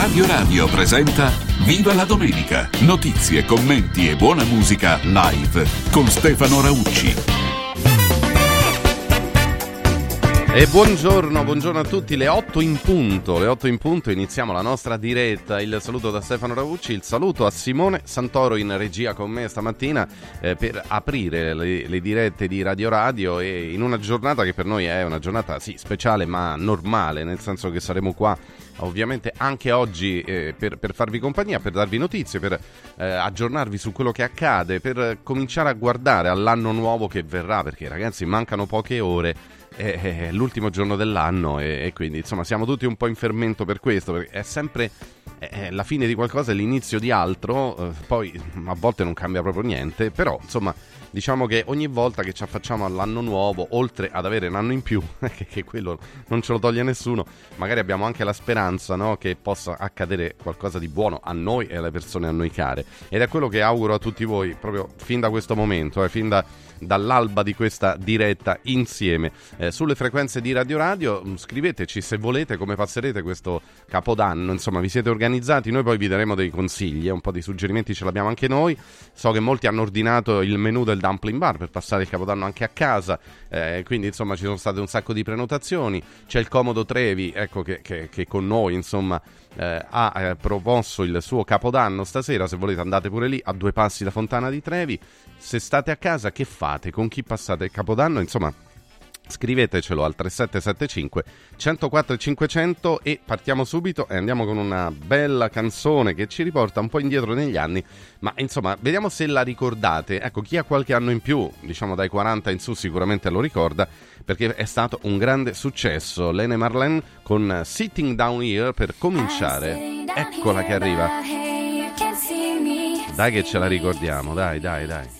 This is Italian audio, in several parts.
Radio Radio presenta Viva la domenica! Notizie, commenti e buona musica live con Stefano Raucci. E buongiorno, buongiorno a tutti, le 8 in punto, le 8 in punto, iniziamo la nostra diretta, il saluto da Stefano Ravucci, il saluto a Simone Santoro in regia con me stamattina eh, per aprire le, le, dirette di Radio Radio e in una giornata che per noi è una giornata sì speciale ma normale, nel senso che saremo qua ovviamente anche oggi eh, per, per, farvi compagnia, per darvi notizie, per eh, aggiornarvi su quello che accade, per cominciare a guardare all'anno nuovo che verrà, perché ragazzi mancano poche ore è, l'ultimo giorno dell'anno e, e, quindi insomma siamo tutti un po' in fermento per questo, perché è sempre è la fine di qualcosa, è l'inizio di altro, eh, poi a volte non cambia proprio niente, però insomma diciamo che ogni volta che ci affacciamo all'anno nuovo, oltre ad avere un anno in più, che, che quello non ce lo toglie nessuno, magari abbiamo anche la speranza no, che possa accadere qualcosa di buono a noi e alle persone a noi care. Ed è quello che auguro a tutti voi proprio fin da questo momento, eh, fin da dall'alba di questa diretta insieme eh, sulle frequenze di Radio Radio. Mm, scriveteci se volete come passerete questo capodanno, insomma, vi siete organizzati, noi poi vi daremo dei consigli, eh, un po' di suggerimenti ce l'abbiamo anche noi. So che molti hanno ordinato il menù del dumpling bar per passare il capodanno anche a casa, eh, quindi insomma ci sono state un sacco di prenotazioni. C'è il Comodo Trevi, ecco che, che, che con noi, insomma, eh, ha eh, proposto il suo capodanno stasera. Se volete andate pure lì a due passi da Fontana di Trevi. Se state a casa, che fate? Con chi passate? Il capodanno? Insomma, scrivetecelo al 3775 104 500 e partiamo subito e andiamo con una bella canzone che ci riporta un po' indietro negli anni ma insomma vediamo se la ricordate. Ecco chi ha qualche anno in più diciamo dai 40 in su sicuramente lo ricorda perché è stato un grande successo. Lene Marlene con Sitting Down Here per cominciare. Eccola che arriva. Dai che ce la ricordiamo dai dai dai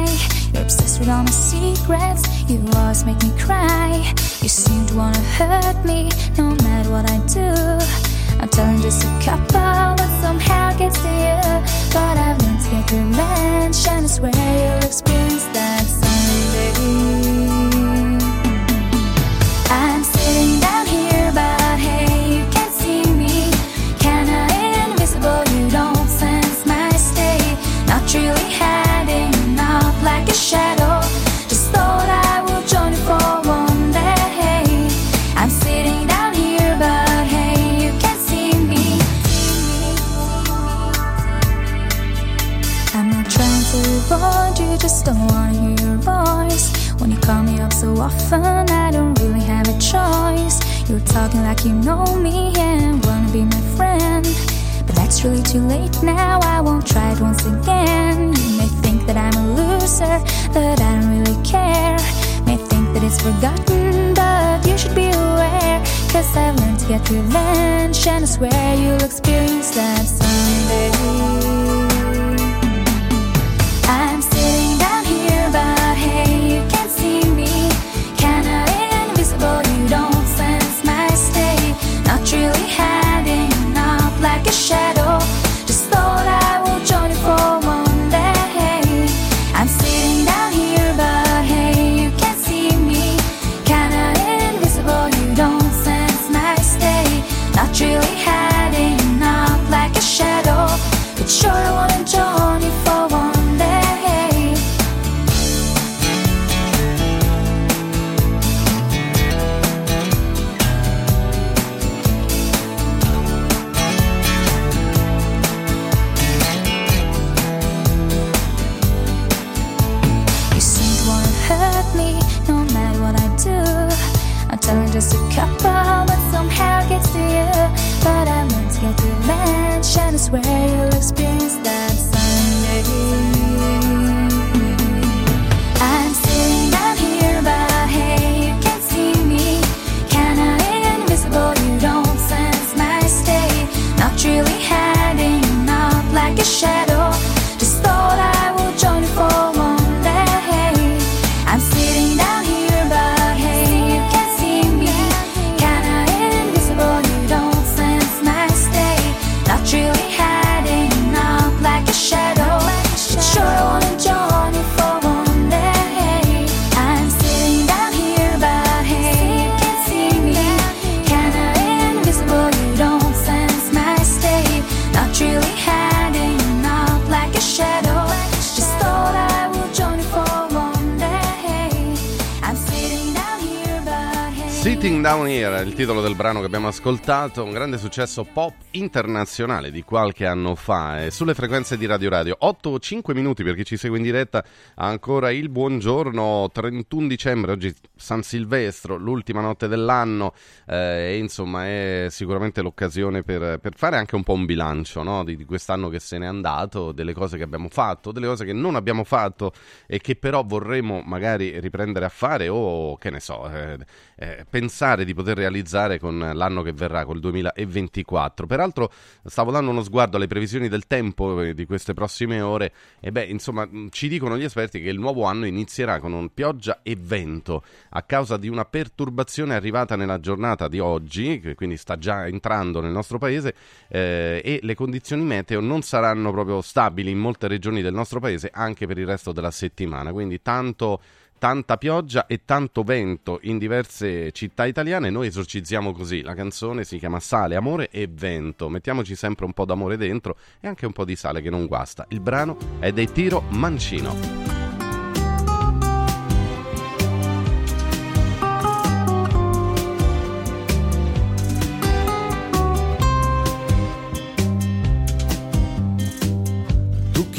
You're obsessed with all my secrets, you always make me cry. You seem to wanna hurt me, no matter what I do. I'm telling just a couple, but somehow gets to you. But I've learned to get revenge, and I swear you'll experience that someday. Just don't wanna hear your voice. When you call me up so often, I don't really have a choice. You're talking like you know me and wanna be my friend. But that's really too late now, I won't try it once again. You may think that I'm a loser, but I don't really care. May think that it's forgotten, but you should be aware. Cause I've learned to get revenge, and I swear you'll experience that someday. Brano che abbiamo ascoltato, un grande successo pop internazionale di qualche anno fa, eh, sulle frequenze di Radio Radio. 8 o 5 minuti per chi ci segue in diretta, ancora il buongiorno, 31 dicembre, oggi San Silvestro, l'ultima notte dell'anno, eh, e insomma è sicuramente l'occasione per, per, fare anche un po' un bilancio no? di, di, quest'anno che se n'è andato, delle cose che abbiamo fatto, delle cose che non abbiamo fatto e che però vorremmo magari riprendere a fare o che ne so, eh, eh, pensare di poter realizzare con l'anno che verrà, col 2024. Peraltro stavo dando uno sguardo alle previsioni del tempo eh, di queste prossime ore e beh, insomma, ci dicono gli esperti che il nuovo anno inizierà con pioggia e vento a causa di una perturbazione arrivata nella giornata di oggi, che quindi sta già entrando nel nostro paese, eh, e le condizioni meteo non saranno proprio stabili in molte regioni del nostro paese anche per il resto della settimana. Quindi tanto tanta pioggia e tanto vento in diverse città italiane. Noi esorcizziamo così. La canzone si chiama Sale, Amore e Vento. Mettiamoci sempre un po' d'amore dentro e anche un po' di sale che non guasta. Il brano è dei Tiro Mancino.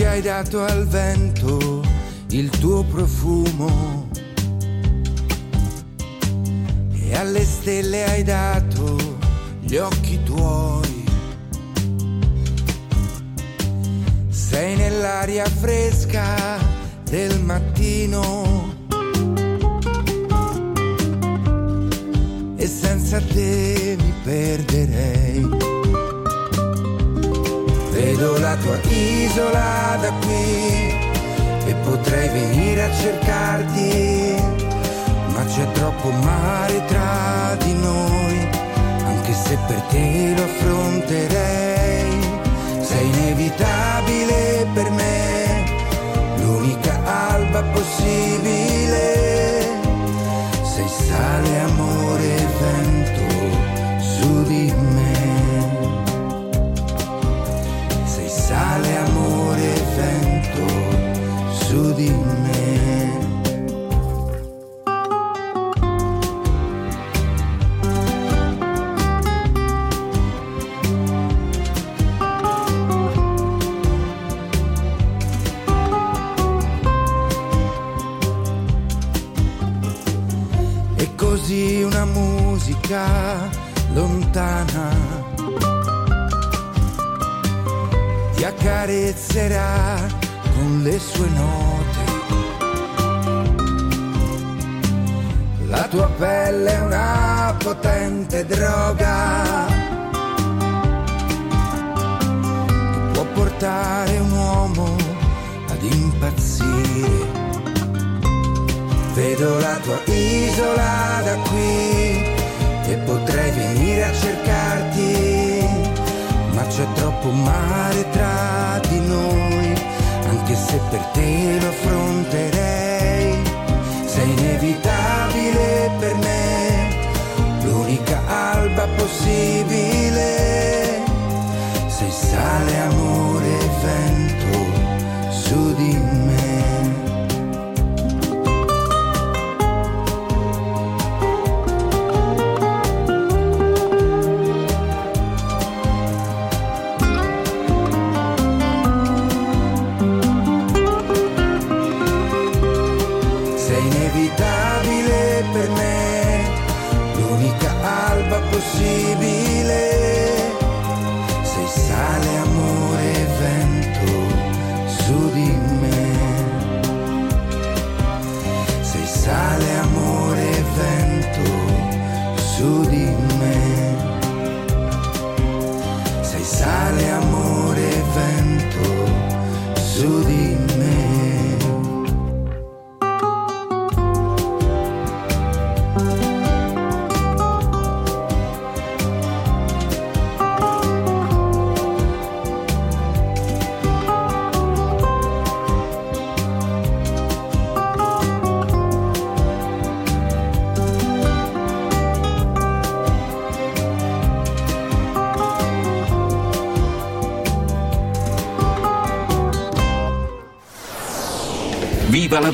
hai dato al vento il tuo profumo. E alle stelle hai dato gli occhi tuoi. Sei nell'aria fresca del mattino. E senza te mi perderei. Vedo la tua isola da qui potrei venire a cercarti, ma c'è troppo mare tra di noi, anche se per te lo affronterei. Sei inevitabile per me, l'unica alba possibile. Sei sale, amore vento accarezzerà con le sue note. La tua pelle è una potente droga che può portare un uomo ad impazzire. Vedo la tua isola da qui e potrei venire a cercarti troppo mare tra di noi, anche se per te lo affronterei, sei inevitabile per me, l'unica alba possibile, sei sale, amore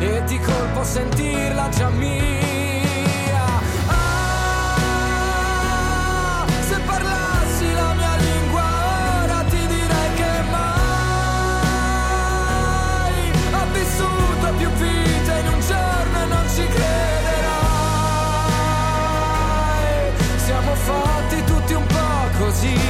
e di colpo sentirla già mia. Ah, se parlassi la mia lingua ora ti direi che mai ho vissuto più vite in un giorno e non ci crederai. Siamo fatti tutti un po' così.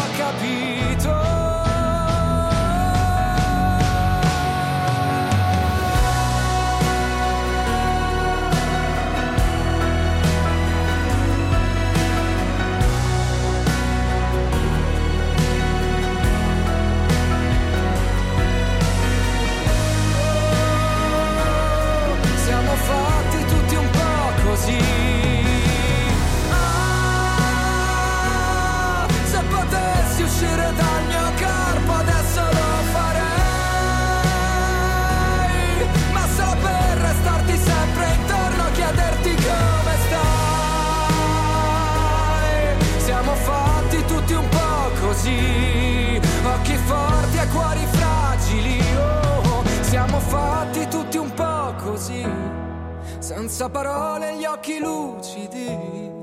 cuori fragili. Oh, siamo fatti tutti un po' così. Senza parole gli occhi lucidi.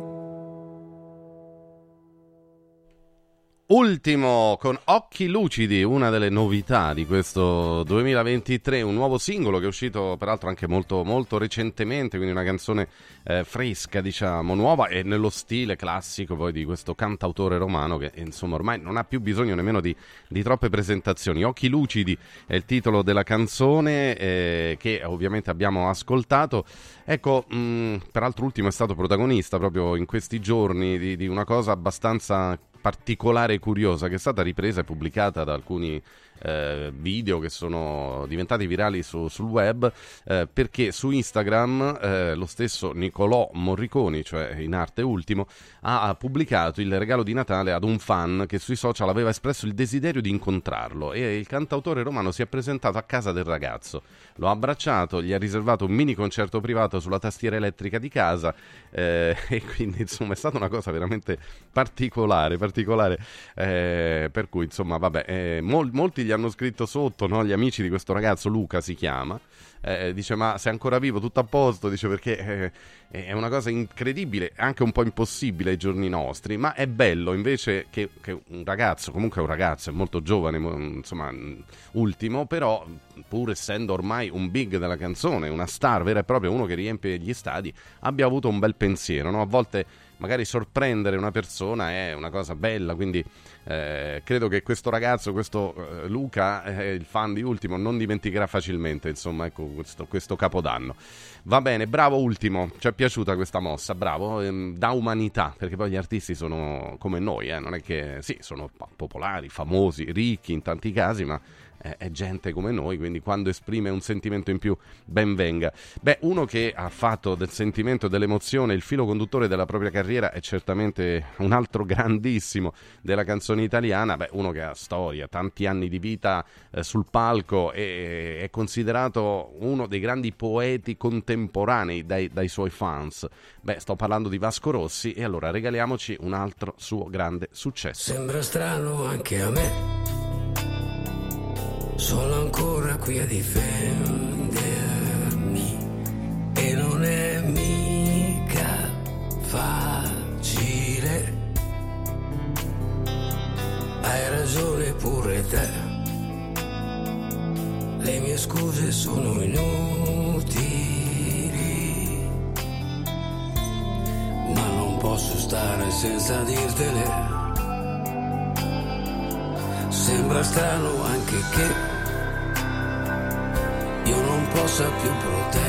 Ultimo con Occhi Lucidi, una delle novità di questo 2023, un nuovo singolo che è uscito peraltro anche molto, molto recentemente, quindi una canzone eh, fresca, diciamo, nuova e nello stile classico poi di questo cantautore romano che insomma ormai non ha più bisogno nemmeno di, di troppe presentazioni. Occhi Lucidi è il titolo della canzone eh, che ovviamente abbiamo ascoltato. Ecco, mh, peraltro Ultimo è stato protagonista proprio in questi giorni di, di una cosa abbastanza particolare e curiosa che è stata ripresa e pubblicata da alcuni eh, video che sono diventati virali su- sul web eh, perché su Instagram eh, lo stesso Nicolò Morriconi, cioè in arte ultimo, ha, pubblicato il regalo di Natale ad un fan che sui social aveva espresso il desiderio di incontrarlo e il cantautore romano si è presentato a casa del ragazzo, lo ha abbracciato, gli ha riservato un mini concerto privato sulla tastiera elettrica di casa eh, e quindi insomma è stata una cosa veramente particolare, particolare eh, per cui insomma vabbè, eh, mol- molti gli hanno scritto sotto, no? gli amici di questo ragazzo, Luca si chiama, eh, dice ma sei ancora vivo, tutto a posto, dice perché eh, è una cosa incredibile, anche un po' impossibile ai giorni nostri, ma è bello invece che, che un ragazzo, comunque un ragazzo, è molto giovane, insomma, ultimo, però pur essendo ormai un big della canzone, una star vera e propria, uno che riempie gli stadi, abbia avuto un bel pensiero, no? A volte magari sorprendere una persona è una cosa bella, quindi eh, credo che questo ragazzo, questo eh, Luca, eh, il fan di Ultimo, non dimenticherà facilmente insomma, ecco, questo, questo, capodanno. Va bene, bravo Ultimo, ci è piaciuta questa mossa, bravo, ehm, da umanità, perché poi gli artisti sono come noi, eh, non è che sì, sono popolari, famosi, ricchi in tanti casi, ma è gente come noi, quindi quando esprime un sentimento in più, ben venga. Beh, uno che ha fatto del sentimento e dell'emozione il filo conduttore della propria carriera è certamente un altro grandissimo della canzone italiana, beh, uno che ha storia, tanti anni di vita eh, sul palco e è considerato uno dei grandi poeti contemporanei dai, dai suoi fans. Beh, sto parlando di Vasco Rossi e allora regaliamoci un altro suo grande successo. Sembra strano anche a me sono ancora qui a difendermi e non è mica facile. Hai ragione pure te, le mie scuse sono inutili, ma non posso stare senza dirtele. Sembra strano anche che io non possa più proteggerti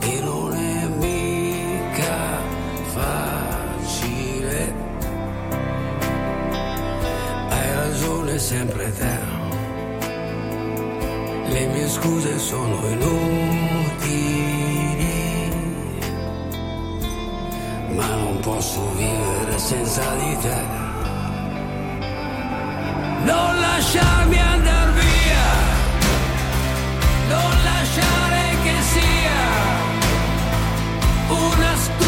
e non è mica facile. Hai ragione sempre te. Le mie scuse sono inutili, ma non posso vivere senza di te. Non lasciarmi andare via, non lasciare che sia una stupida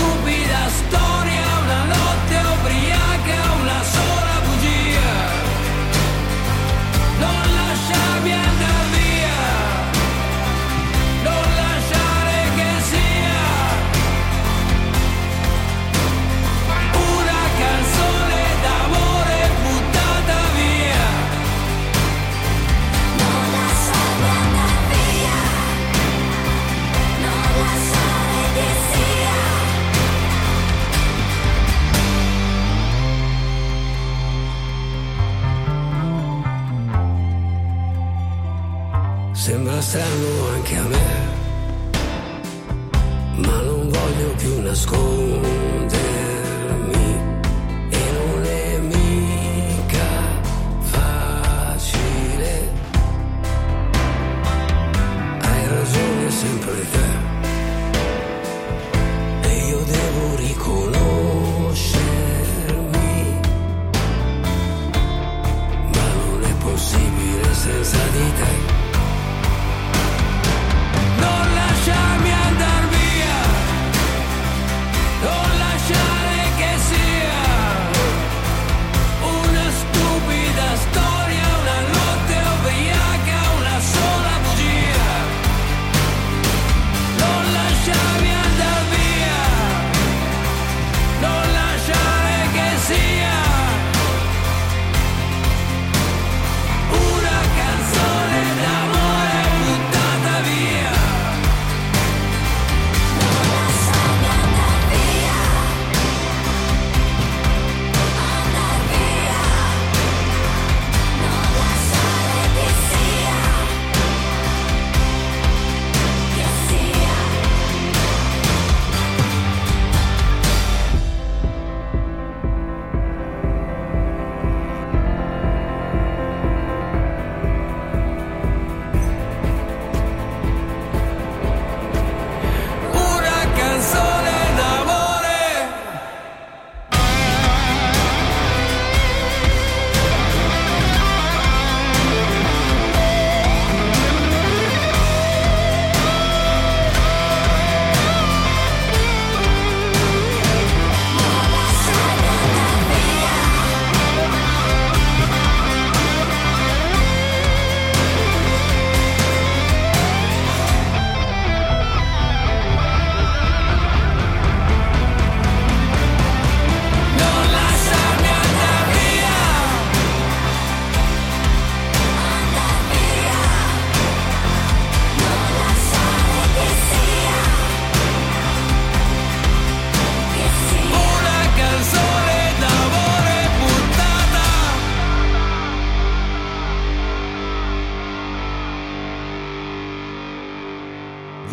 Sembra strano anche a me, ma non voglio più nascondermi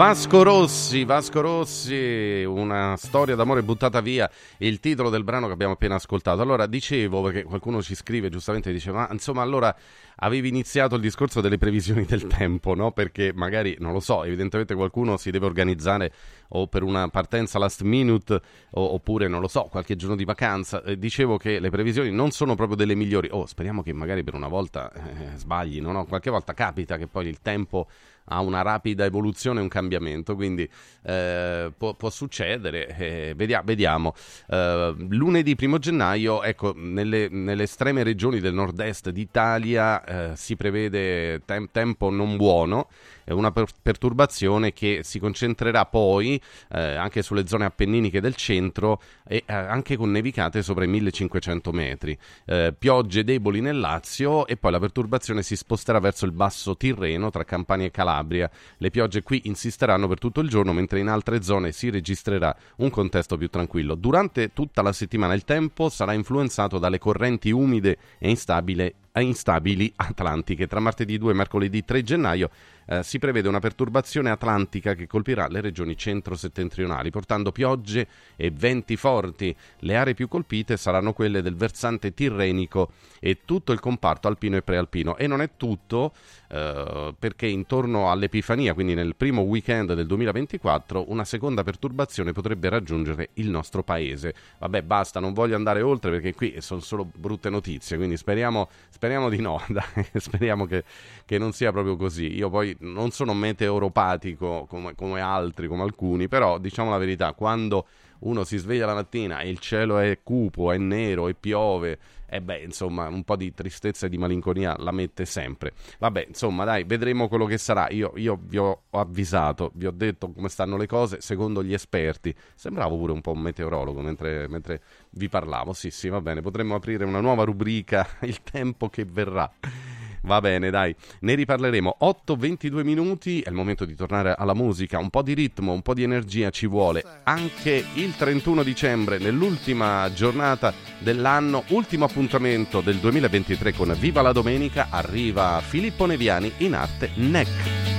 Vasco Rossi, Vasco Rossi, una storia d'amore buttata via, il titolo del brano che abbiamo appena ascoltato. Allora, dicevo, perché qualcuno ci scrive giustamente, dice, ma insomma, allora avevi iniziato il discorso delle previsioni del tempo, no? Perché magari, non lo so, evidentemente qualcuno si deve organizzare o per una partenza last minute o- oppure, non lo so, qualche giorno di vacanza. Eh, dicevo che le previsioni non sono proprio delle migliori. Oh, speriamo che magari per una volta eh, sbagli, no? no? Qualche volta capita che poi il tempo ha una rapida evoluzione e un cambiamento, quindi eh, può, può succedere, eh, vedia- vediamo. Eh, lunedì 1 gennaio, ecco, nelle, nelle estreme regioni del nord-est d'Italia eh, si prevede tem- tempo non buono, una per- perturbazione che si concentrerà poi eh, anche sulle zone appenniniche del centro e eh, anche con nevicate sopra i 1500 metri. Eh, piogge deboli nel Lazio e poi la perturbazione si sposterà verso il basso Tirreno tra Campania e Calabria. Le piogge qui insisteranno per tutto il giorno, mentre in altre zone si registrerà un contesto più tranquillo. Durante tutta la settimana il tempo sarà influenzato dalle correnti umide e instabile- instabili atlantiche. Tra martedì 2 e mercoledì 3 gennaio eh, si prevede una perturbazione atlantica che colpirà le regioni centro-settentrionali, portando piogge e venti forti. Le aree più colpite saranno quelle del versante tirrenico e tutto il comparto alpino e prealpino. E non è tutto, eh, perché intorno all'Epifania, quindi nel primo weekend del 2024, una seconda perturbazione potrebbe raggiungere il nostro paese. Vabbè, basta, non voglio andare oltre perché qui sono solo brutte notizie, quindi speriamo, speriamo di no, dai, speriamo che, che non sia proprio così. Io poi non sono meteoropatico come, come altri, come alcuni, però diciamo la verità, quando uno si sveglia la mattina e il cielo è cupo, è nero e piove, e beh, insomma, un po' di tristezza e di malinconia la mette sempre. Vabbè, insomma, dai, vedremo quello che sarà. Io, io vi ho avvisato, vi ho detto come stanno le cose secondo gli esperti. Sembravo pure un po' un meteorologo mentre, mentre vi parlavo. Sì, sì, va bene, potremmo aprire una nuova rubrica, il tempo che verrà. Va bene, dai, ne riparleremo. 8-22 minuti, è il momento di tornare alla musica. Un po' di ritmo, un po' di energia ci vuole. Anche il 31 dicembre, nell'ultima giornata dell'anno, ultimo appuntamento del 2023 con Viva la Domenica, arriva Filippo Neviani in arte NEC.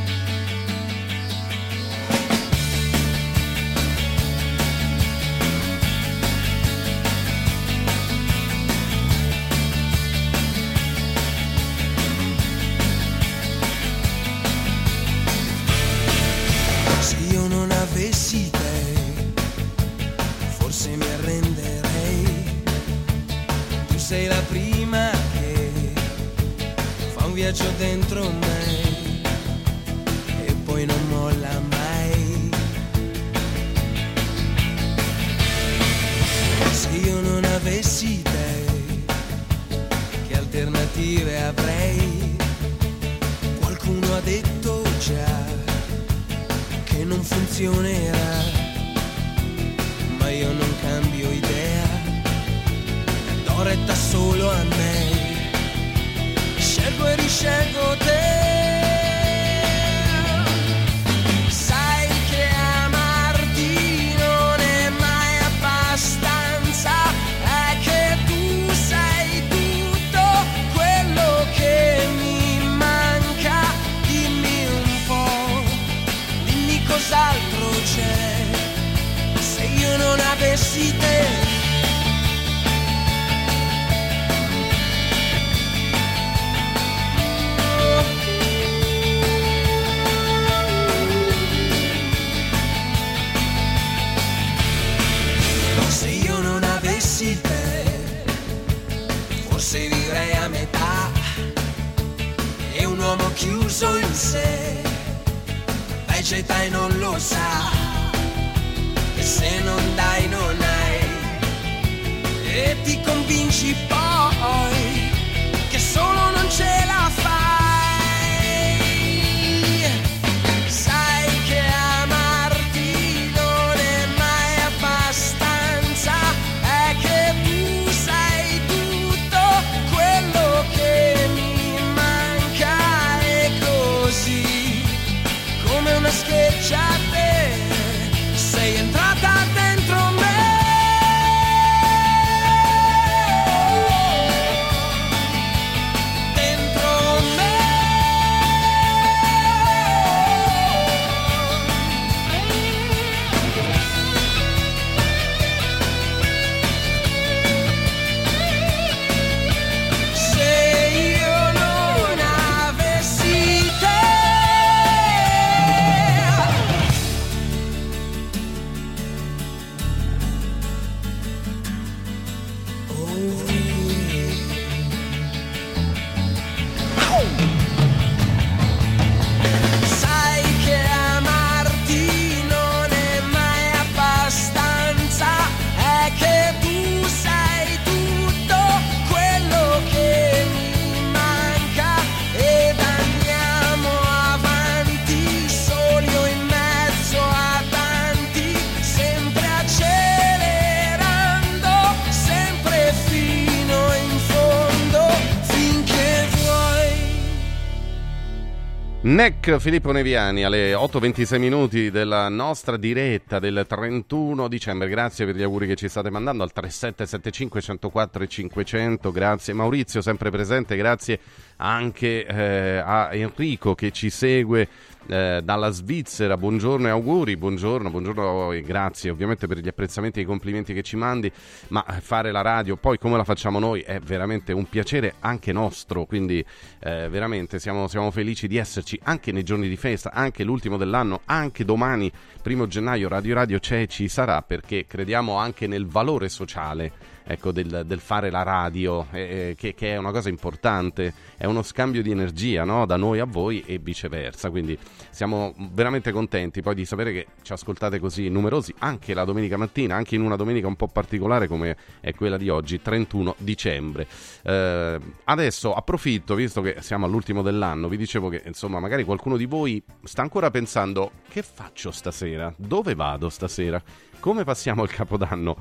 NEC Filippo Neviani alle 8.26 minuti della nostra diretta del 31 dicembre. Grazie per gli auguri che ci state mandando al 3775 104 e 500. Grazie Maurizio, sempre presente. Grazie anche eh, a Enrico che ci segue eh, dalla Svizzera. Buongiorno e auguri, buongiorno, buongiorno e grazie ovviamente per gli apprezzamenti e i complimenti che ci mandi, ma fare la radio poi come la facciamo noi è veramente un piacere anche nostro, quindi eh, veramente siamo, siamo felici di esserci anche nei giorni di festa, anche l'ultimo dell'anno, anche domani, primo gennaio, Radio Radio c'è e ci sarà perché crediamo anche nel valore sociale ecco, del, del, fare la radio, eh, che, che, è una cosa importante, è uno scambio di energia no? da noi a voi e viceversa. Quindi siamo veramente contenti poi di sapere che ci ascoltate così numerosi anche la domenica mattina, anche in una domenica un po' particolare come è quella di oggi, 31 dicembre. Eh, adesso approfitto, visto che siamo all'ultimo dell'anno, vi dicevo che insomma magari qualcuno di voi sta ancora pensando che faccio stasera? Dove vado stasera? Come passiamo il capodanno?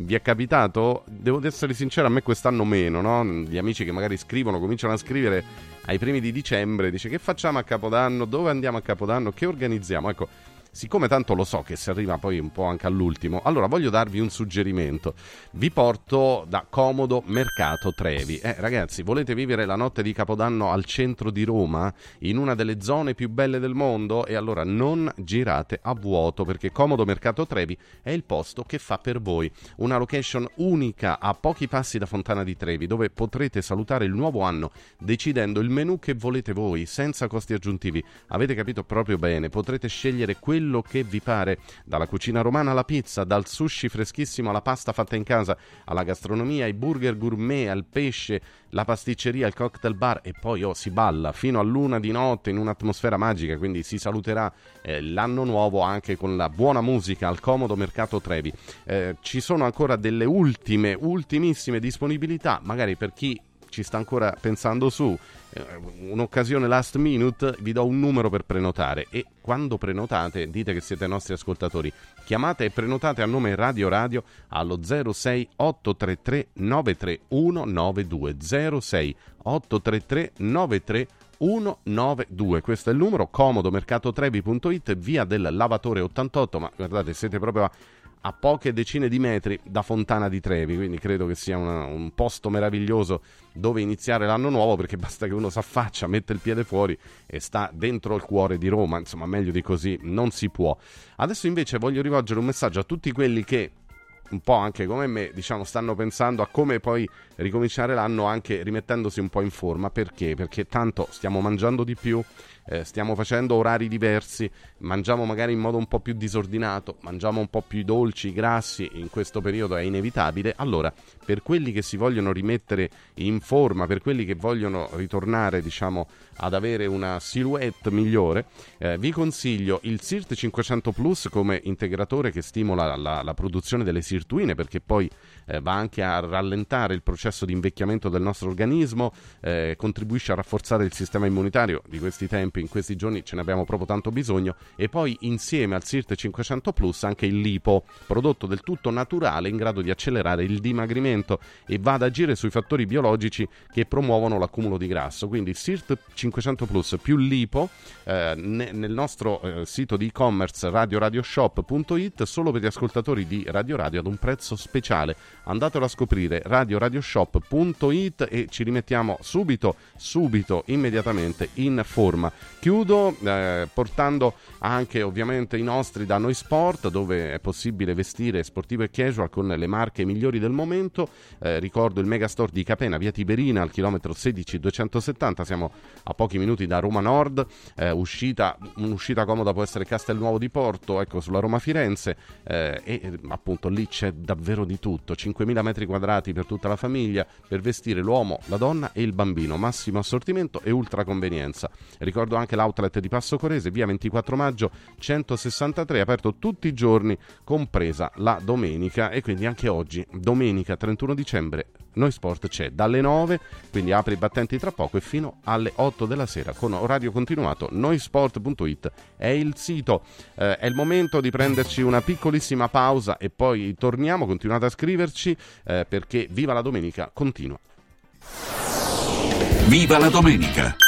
Vi è capitato? Devo essere sincero, a me quest'anno meno, no? Gli amici che magari scrivono, cominciano a scrivere ai primi di dicembre, dice che facciamo a Capodanno, dove andiamo a Capodanno, che organizziamo? Ecco, siccome tanto lo so che si arriva poi un po' anche all'ultimo, allora voglio darvi un suggerimento. Vi porto da Comodo Mercato Trevi. Eh, ragazzi, volete vivere la notte di Capodanno al centro di Roma, in una delle zone più belle del mondo? E allora non girate a vuoto perché Comodo Mercato Trevi è il posto che fa per voi. Una location unica a pochi passi da Fontana di Trevi, dove potrete salutare il nuovo anno decidendo il menù che volete voi, senza costi aggiuntivi. Avete capito proprio bene, potrete scegliere quello quello che vi pare, dalla cucina romana alla pizza, dal sushi freschissimo alla pasta fatta in casa, alla gastronomia, ai burger gourmet, al pesce, la pasticceria, il cocktail bar e poi oh, si balla fino a luna di notte in un'atmosfera magica, quindi si saluterà eh, l'anno nuovo anche con la buona musica al comodo Mercato Trevi. Eh, ci sono ancora delle ultime, ultimissime disponibilità, magari per chi ci sta ancora pensando su, eh, un'occasione last minute, vi do un numero per prenotare. E quando prenotate dite che siete nostri ascoltatori. Chiamate e prenotate a nome Radio Radio allo 06 833 93192 06 833 93192 questo è il numero. Comodomercatotrevi.it via del lavatore 88 ma guardate siete proprio a a poche decine di metri da Fontana di Trevi, quindi credo che sia una, un posto meraviglioso dove iniziare l'anno nuovo perché basta che uno si affaccia, mette il piede fuori e sta dentro il cuore di Roma, insomma meglio di così non si può. Adesso invece voglio rivolgere un messaggio a tutti quelli che un po' anche come me, diciamo, stanno pensando a come poi ricominciare l'anno anche rimettendosi un po' in forma. Perché? Perché tanto stiamo mangiando di più, eh, stiamo facendo orari diversi, mangiamo magari in modo un po' più disordinato, mangiamo un po' più dolci, grassi, in questo periodo è inevitabile. Allora, per quelli che si vogliono rimettere in forma, per quelli che vogliono ritornare, diciamo, ad avere una silhouette migliore, eh, vi consiglio il SIRT 500 Plus come integratore che stimola la, la produzione delle sirtuine perché poi eh, va anche a rallentare il processo di invecchiamento del nostro organismo, eh, contribuisce a rafforzare il sistema immunitario di questi tempi, in questi giorni ce ne abbiamo proprio tanto bisogno e poi insieme al SIRT 500 Plus anche il lipo, prodotto del tutto naturale in grado di accelerare il dimagrimento e va ad agire sui fattori biologici che promuovono l'accumulo di grasso. Quindi SIRT 500 Plus più lipo eh, ne, nel nostro eh, sito di e-commerce radioradioshop.it solo per gli ascoltatori di Radio Radio ad un prezzo speciale andatelo a scoprire radioradioshop.it e ci rimettiamo subito, subito, immediatamente in forma. Chiudo eh, portando anche ovviamente i nostri da Noi Sport dove è possibile vestire sportivo e casual con le marche migliori del momento. Eh, ricordo il Megastore di Capena, via Tiberina al chilometro 16270, siamo a pochi minuti da Roma Nord, eh, uscita, un'uscita comoda può essere Castelnuovo di Porto, ecco sulla Roma Firenze eh, e appunto lì c'è davvero di tutto. 5.000 metri quadrati per tutta la famiglia, per vestire l'uomo, la donna e il bambino, massimo assortimento e ultra convenienza. Ricordo anche l'outlet di Passo Corese, via 24 maggio 163, aperto tutti i giorni, compresa la domenica e quindi anche oggi, domenica 31 dicembre, noi Sport c'è dalle 9, quindi apre i battenti tra poco e fino alle 8 della sera con orario continuato. Noisport.it è il sito. Eh, è il momento di prenderci una piccolissima pausa e poi torniamo. Continuate a scriverci eh, perché Viva la Domenica continua. Viva la domenica!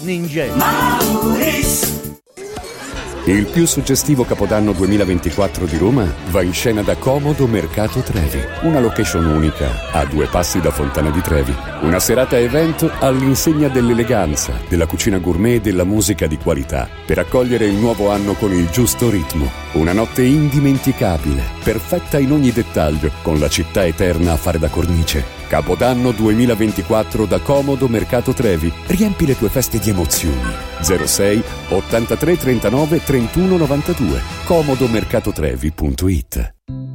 ninja. Il più suggestivo Capodanno 2024 di Roma va in scena da Comodo Mercato Trevi, una location unica a due passi da Fontana di Trevi. Una serata evento all'insegna dell'eleganza, della cucina gourmet e della musica di qualità, per accogliere il nuovo anno con il giusto ritmo. Una notte indimenticabile, perfetta in ogni dettaglio, con la città eterna a fare da cornice. Capodanno 2024 da Comodo Mercato Trevi. Riempi le tue feste di emozioni. 06 83 39 31 92. comodomercatotrevi.it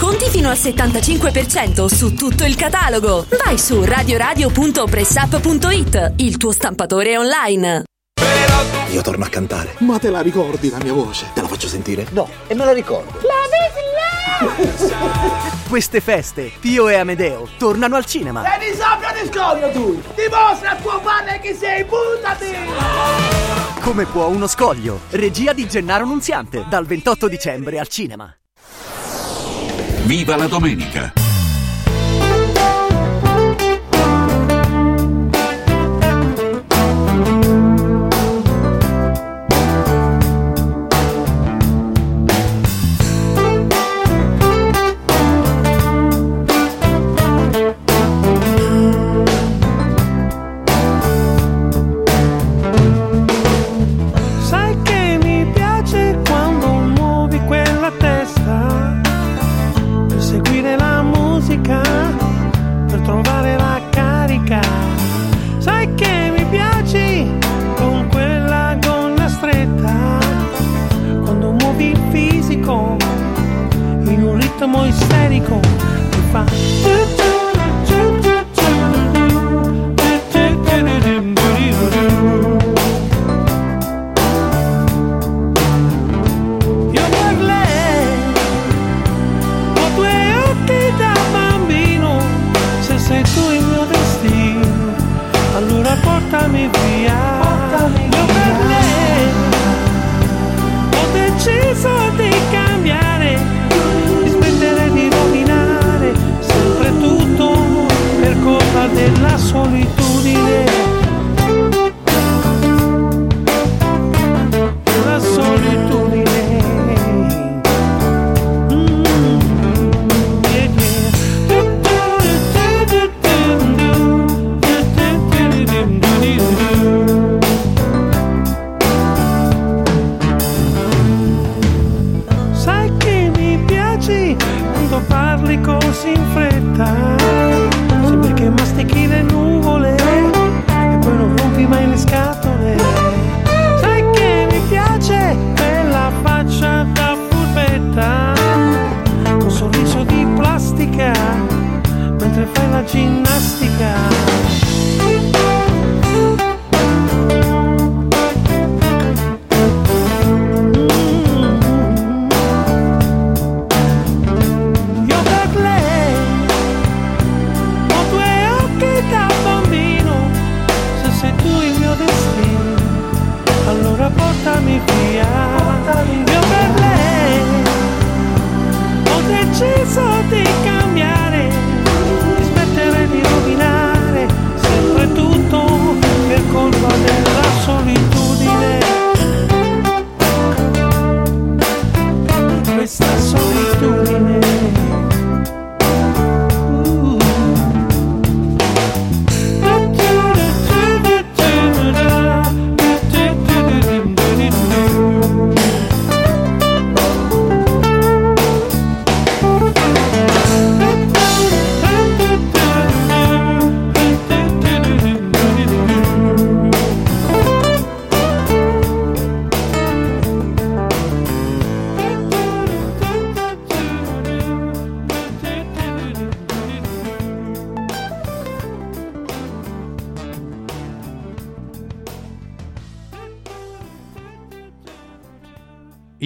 Sconti fino al 75% su tutto il catalogo. Vai su radioradio.pressup.it, il tuo stampatore online. Io torno a cantare. Ma te la ricordi la mia voce? Te la faccio sentire? No, e me la ricordo. Queste feste, Pio e Amedeo tornano al cinema. Sei di sabbia di scoglio tu! Dimostra a tuo padre che sei, buttati! Come può uno scoglio? Regia di Gennaro Nunziante, dal 28 dicembre al cinema. Viva la domenica!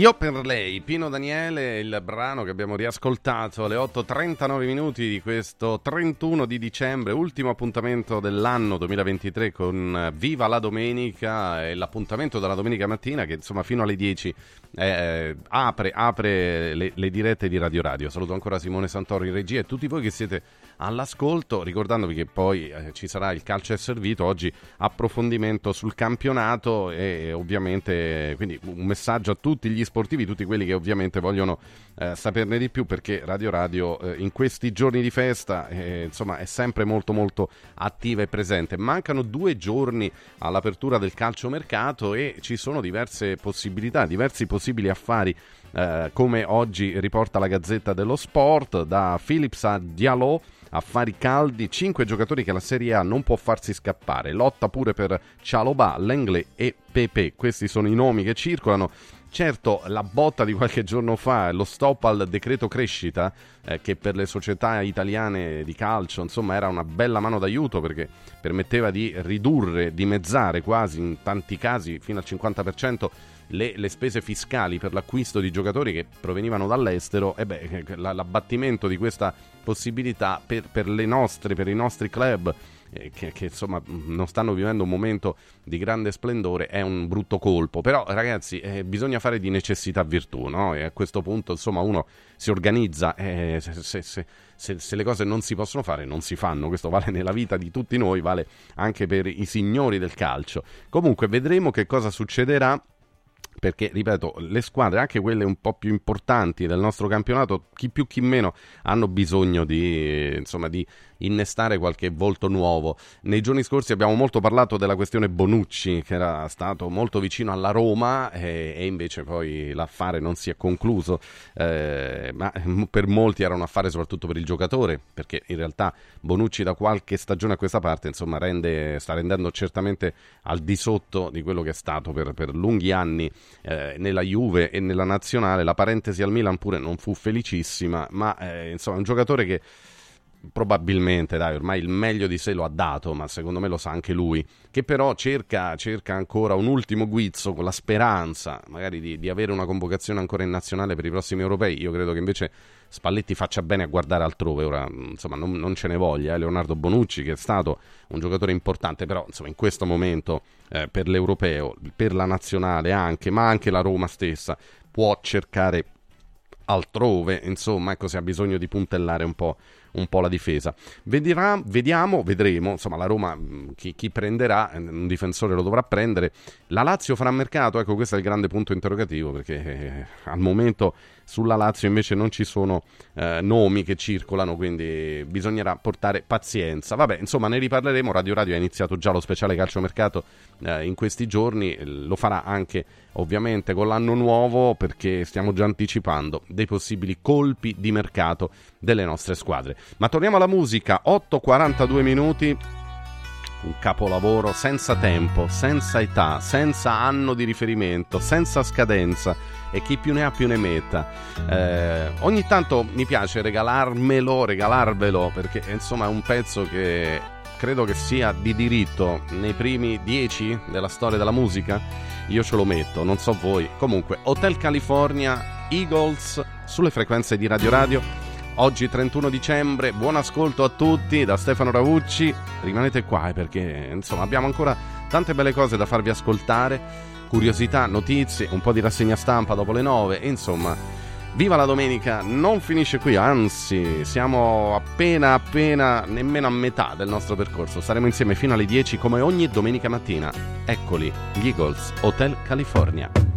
Io per lei, Pino Daniele, il brano che abbiamo riascoltato alle 8.39 minuti di questo 31 di dicembre, ultimo appuntamento dell'anno 2023 con Viva la Domenica e l'appuntamento della domenica mattina che insomma fino alle 10 eh, apre, apre le, le dirette di Radio Radio. Saluto ancora Simone Santoro in regia e tutti voi che siete all'ascolto, ricordandovi che poi eh, ci sarà il calcio è servito, oggi approfondimento sul campionato e, ovviamente quindi un messaggio a tutti gli sportivi, tutti quelli che ovviamente vogliono eh, saperne di più perché Radio Radio eh, in questi giorni di festa eh, insomma è sempre molto molto attiva e presente. Mancano due giorni all'apertura del calciomercato e ci sono diverse possibilità, diversi possibili affari eh, come oggi riporta la Gazzetta dello Sport, da Philips a Diallo, affari caldi, 5 giocatori che la Serie A non può farsi scappare, lotta pure per Cialobà, Lenglet e Pepe, questi sono i nomi che circolano. Certo, la botta di qualche giorno fa, lo stop al decreto crescita, eh, che per le società italiane di calcio, insomma, era una bella mano d'aiuto perché permetteva di ridurre, dimezzare quasi in tanti casi fino al 50% le, le, spese fiscali per l'acquisto di giocatori che provenivano dall'estero, e beh, l'abbattimento di questa possibilità per, per, nostre, per i nostri club eh, che, che, insomma non stanno vivendo un momento di grande splendore è un brutto colpo. Però ragazzi eh, bisogna fare di necessità virtù, no? E a questo punto insomma uno si organizza, eh, se, se, se, se, le cose non si possono fare non si fanno, questo vale nella vita di tutti noi, vale anche per i signori del calcio. Comunque vedremo che cosa succederà perché, ripeto, le squadre, anche quelle un po' più importanti del nostro campionato, chi più chi meno, hanno bisogno di, insomma, di innestare qualche volto nuovo. Nei giorni scorsi abbiamo molto parlato della questione Bonucci, che era stato molto vicino alla Roma e, e invece poi l'affare non si è concluso, eh, ma per molti era un affare soprattutto per il giocatore, perché in realtà Bonucci da qualche stagione a questa parte, insomma, rende, sta rendendo certamente al di sotto di quello che è stato per, per lunghi anni eh, nella Juve e nella nazionale. La parentesi al Milan pure non fu felicissima, ma eh, insomma è un giocatore che probabilmente, dai, ormai il meglio di sé lo ha dato, ma secondo me lo sa anche lui, che però cerca, cerca ancora un ultimo guizzo con la speranza magari di, di avere una convocazione ancora in nazionale per i prossimi europei. Io credo che invece Spalletti faccia bene a guardare altrove, ora insomma non, non ce ne voglia, eh. Leonardo Bonucci che è stato un giocatore importante, però insomma in questo momento eh, per l'europeo, per la nazionale anche, ma anche la Roma stessa può cercare altrove, insomma, ecco se ha bisogno di puntellare un po', un po' la difesa. Vedrà, vediamo, vedremo, insomma la Roma chi, chi, prenderà, eh, un difensore lo dovrà prendere. La Lazio farà mercato, ecco questo è il grande punto interrogativo perché eh, al momento sulla Lazio invece non ci sono eh, nomi che circolano, quindi bisognerà portare pazienza. Vabbè, insomma, ne riparleremo. Radio Radio ha iniziato già lo speciale calciomercato eh, in questi giorni, lo farà anche ovviamente con l'anno nuovo perché stiamo già anticipando dei possibili colpi di mercato delle nostre squadre. Ma torniamo alla musica, 8:42 minuti un capolavoro senza tempo, senza età, senza anno di riferimento, senza scadenza e chi più ne ha più ne metta. Eh, ogni tanto mi piace regalarmelo, regalarvelo perché insomma è un pezzo che credo che sia di diritto nei primi dieci della storia della musica. Io ce lo metto, non so voi. Comunque, Hotel California, Eagles sulle frequenze di Radio Radio. Oggi 31 dicembre, buon ascolto a tutti da Stefano Ravucci. Rimanete qua eh, perché insomma abbiamo ancora tante belle cose da farvi ascoltare, curiosità, notizie, un po' di rassegna stampa dopo le 9 e insomma Viva la domenica non finisce qui, anzi siamo appena appena nemmeno a metà del nostro percorso. Saremo insieme fino alle 10 come ogni domenica mattina. Eccoli, gli Eagles, Hotel California.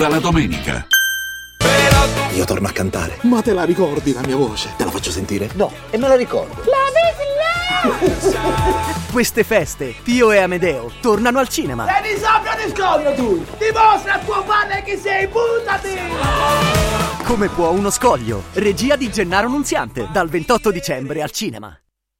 Viva la domenica! Io torno a cantare. Ma te la ricordi la mia voce? Te la faccio sentire? No, e me la ricordo. Queste feste, Pio e Amedeo tornano al cinema. E di sabbia di scoglio tu! Dimostra a tuo padre che sei, buttati! Come può uno scoglio? Regia di Gennaro Nunziante, dal 28 dicembre al cinema.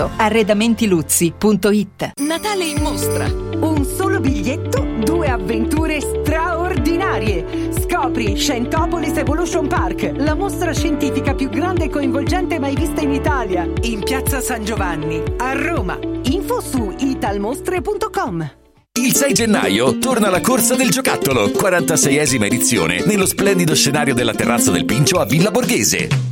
Arredamentiluzzi.it Natale in mostra. Un solo biglietto, due avventure straordinarie. Scopri Scientopolis Evolution Park, la mostra scientifica più grande e coinvolgente mai vista in Italia. In piazza San Giovanni, a Roma. Info su italmostre.com. Il 6 gennaio torna la corsa del giocattolo, 46esima edizione, nello splendido scenario della terrazza del Pincio a Villa Borghese.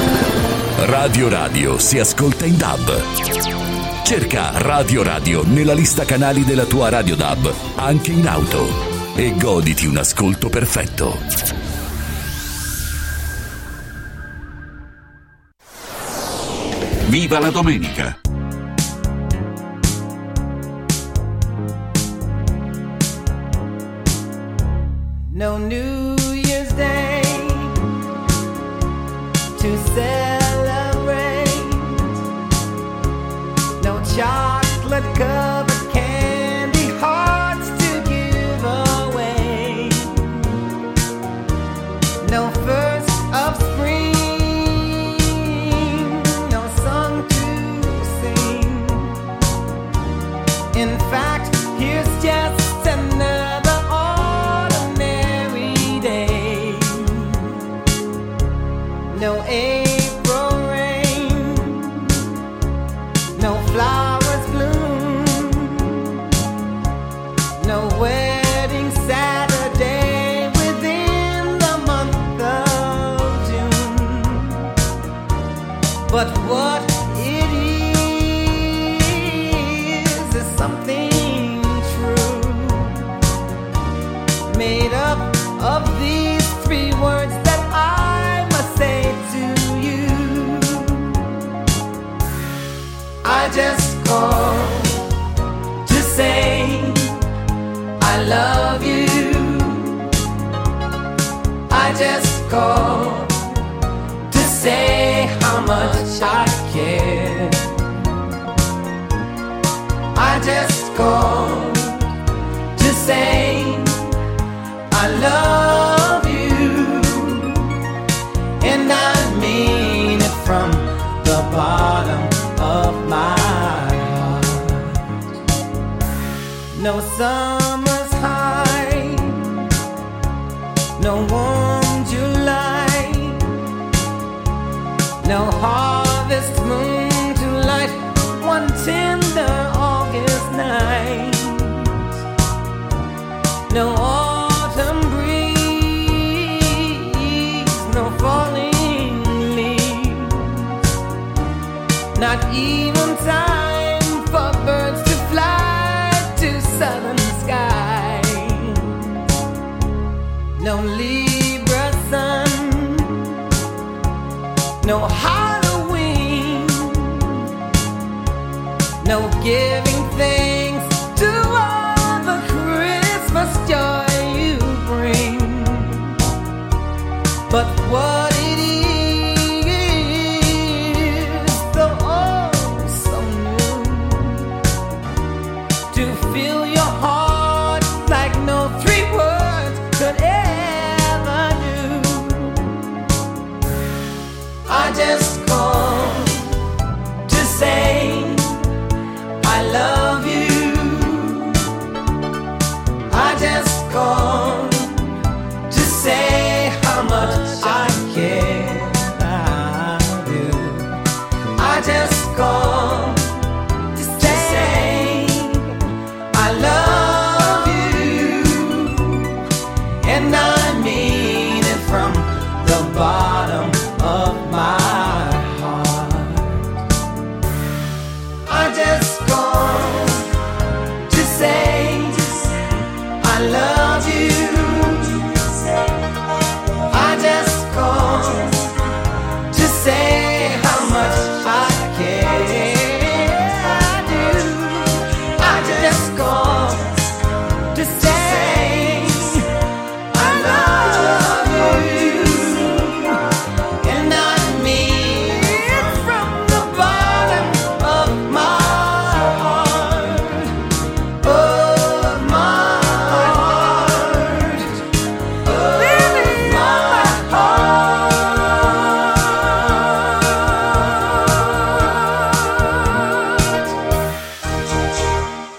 Radio Radio si ascolta in DAB. Cerca Radio Radio nella lista canali della tua Radio DAB, anche in auto. E goditi un ascolto perfetto. Viva la domenica! No New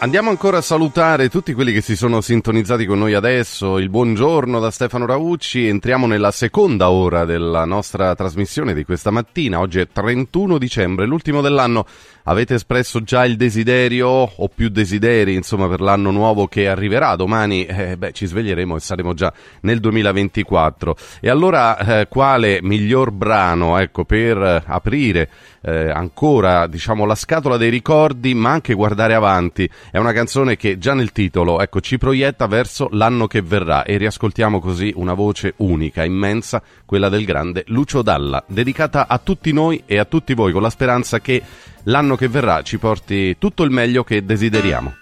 Andiamo ancora a salutare tutti quelli che si sono sintonizzati con noi adesso. Il buongiorno da Stefano Raucci. Entriamo nella seconda ora della nostra trasmissione di questa mattina. Oggi è 31 dicembre, l'ultimo dell'anno. Avete espresso già il desiderio o più desideri, insomma, per l'anno nuovo che arriverà domani? Eh, beh, ci sveglieremo e saremo già nel 2024. E allora, eh, quale miglior brano, ecco, per eh, aprire eh, ancora, diciamo, la scatola dei ricordi, ma anche guardare avanti? È una canzone che già nel titolo, ecco, ci proietta verso l'anno che verrà e riascoltiamo così una voce unica, immensa, quella del grande Lucio Dalla, dedicata a tutti noi e a tutti voi con la speranza che l'anno che verrà ci porti tutto il meglio che desideriamo.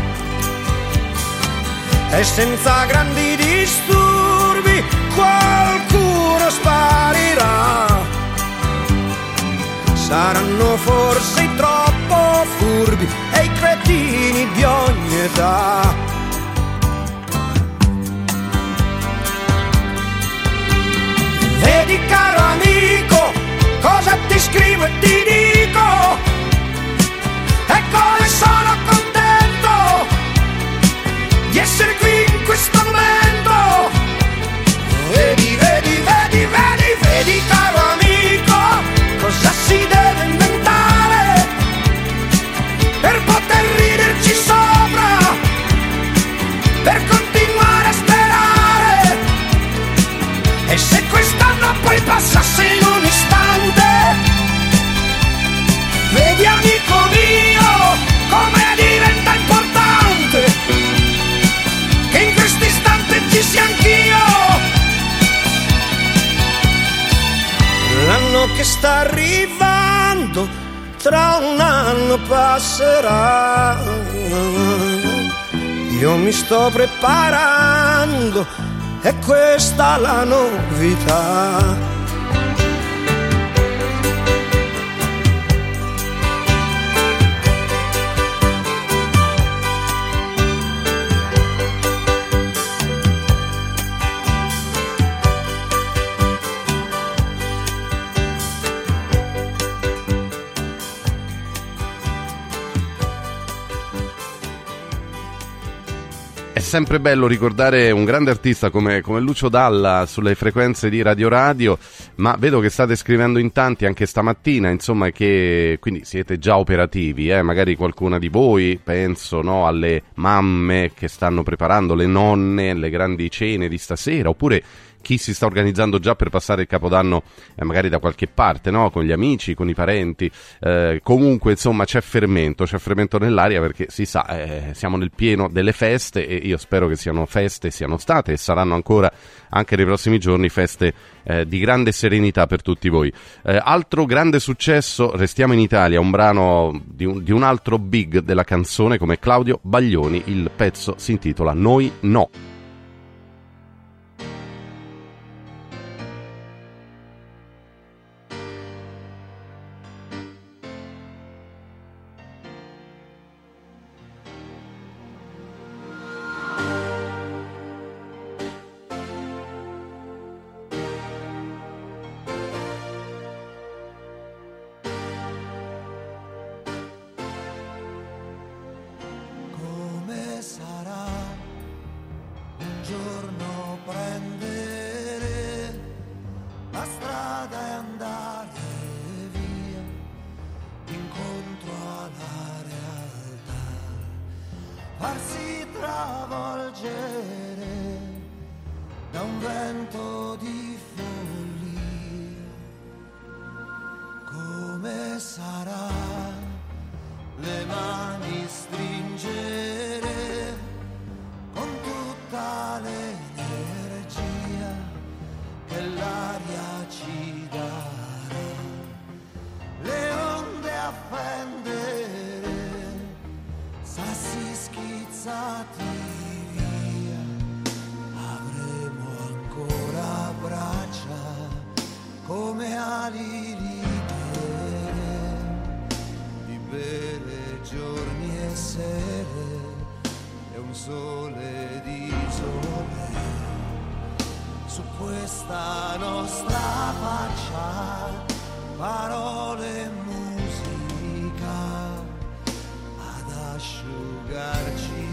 e senza grandi disturbi qualcuno sparirà. Saranno forse i troppo furbi e i cretini di ogni età. Vedi questa la sempre bello ricordare un grande artista come, come Lucio Dalla sulle frequenze di Radio Radio, ma vedo che state scrivendo in tanti anche stamattina, insomma, che quindi siete già operativi, eh? magari qualcuna di voi, penso no, alle mamme che stanno preparando, le nonne, le grandi cene di stasera, oppure chi si sta organizzando già per passare il capodanno eh, magari da qualche parte, no? con gli amici, con i parenti, eh, comunque insomma c'è fermento, c'è fermento nell'aria perché si sa, eh, siamo nel pieno delle feste e io spero che siano feste, siano state e saranno ancora anche nei prossimi giorni feste eh, di grande serenità per tutti voi. Eh, altro grande successo, restiamo in Italia, un brano di un, di un altro big della canzone come Claudio Baglioni, il pezzo si intitola Noi no. un sole di sole su questa nostra faccia, parole e musica ad asciugarci.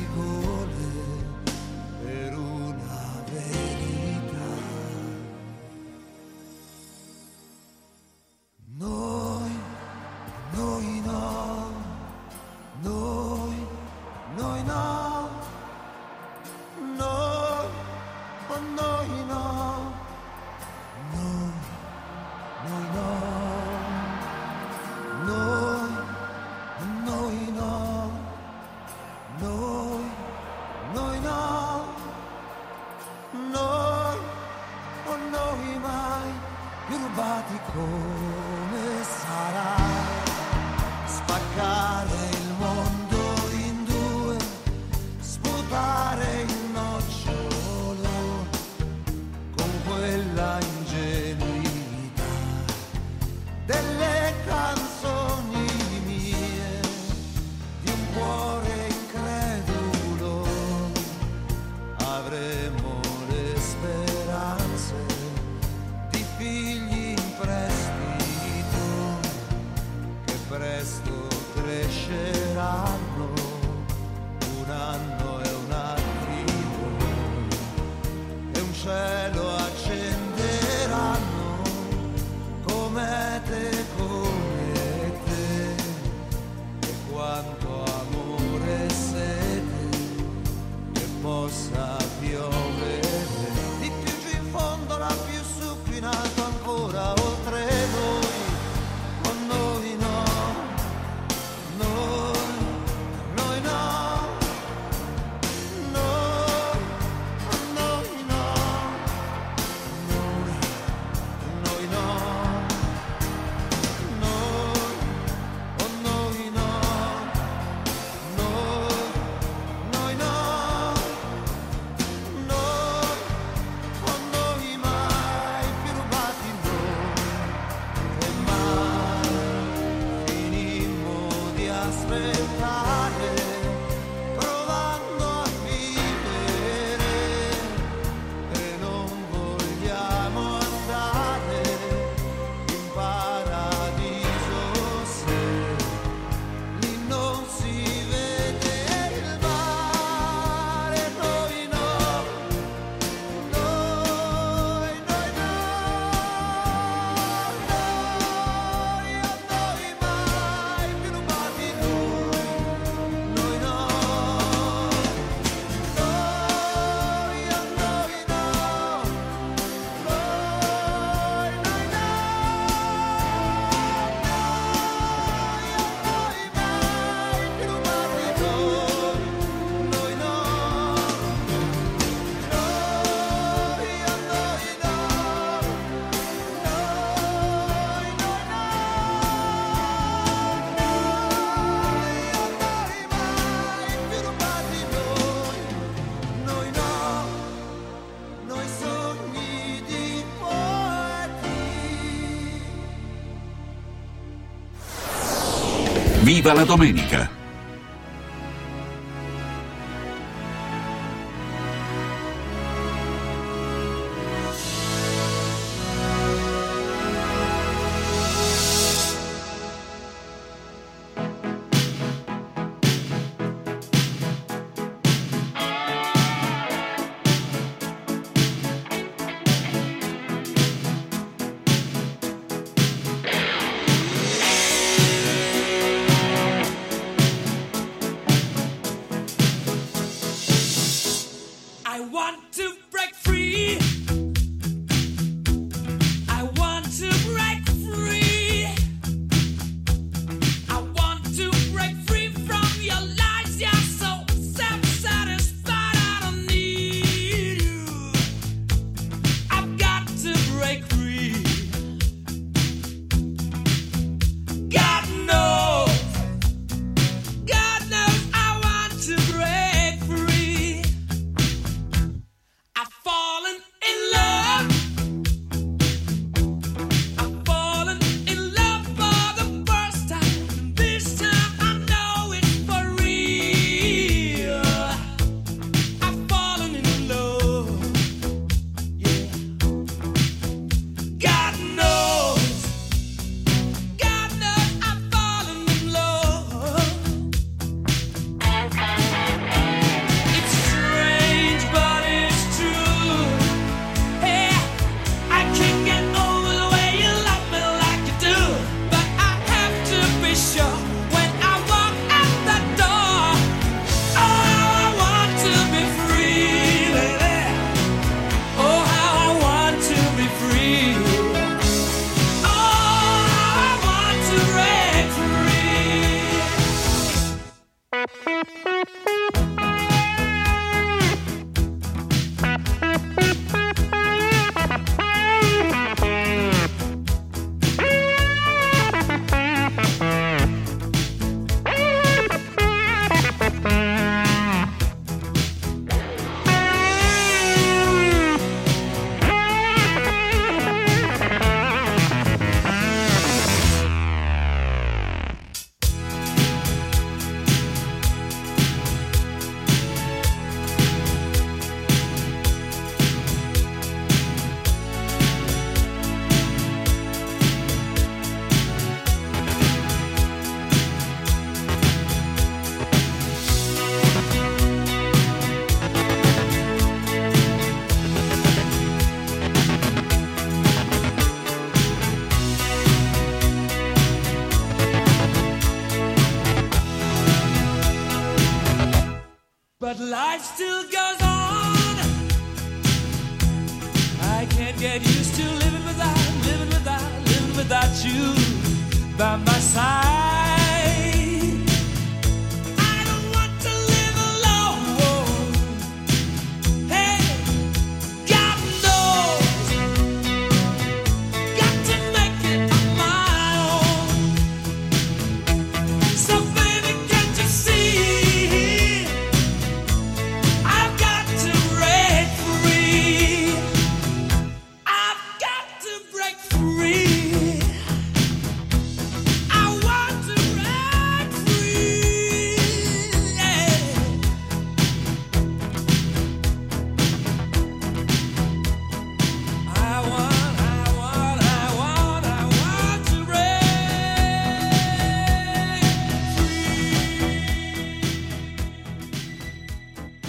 Viva la domenica!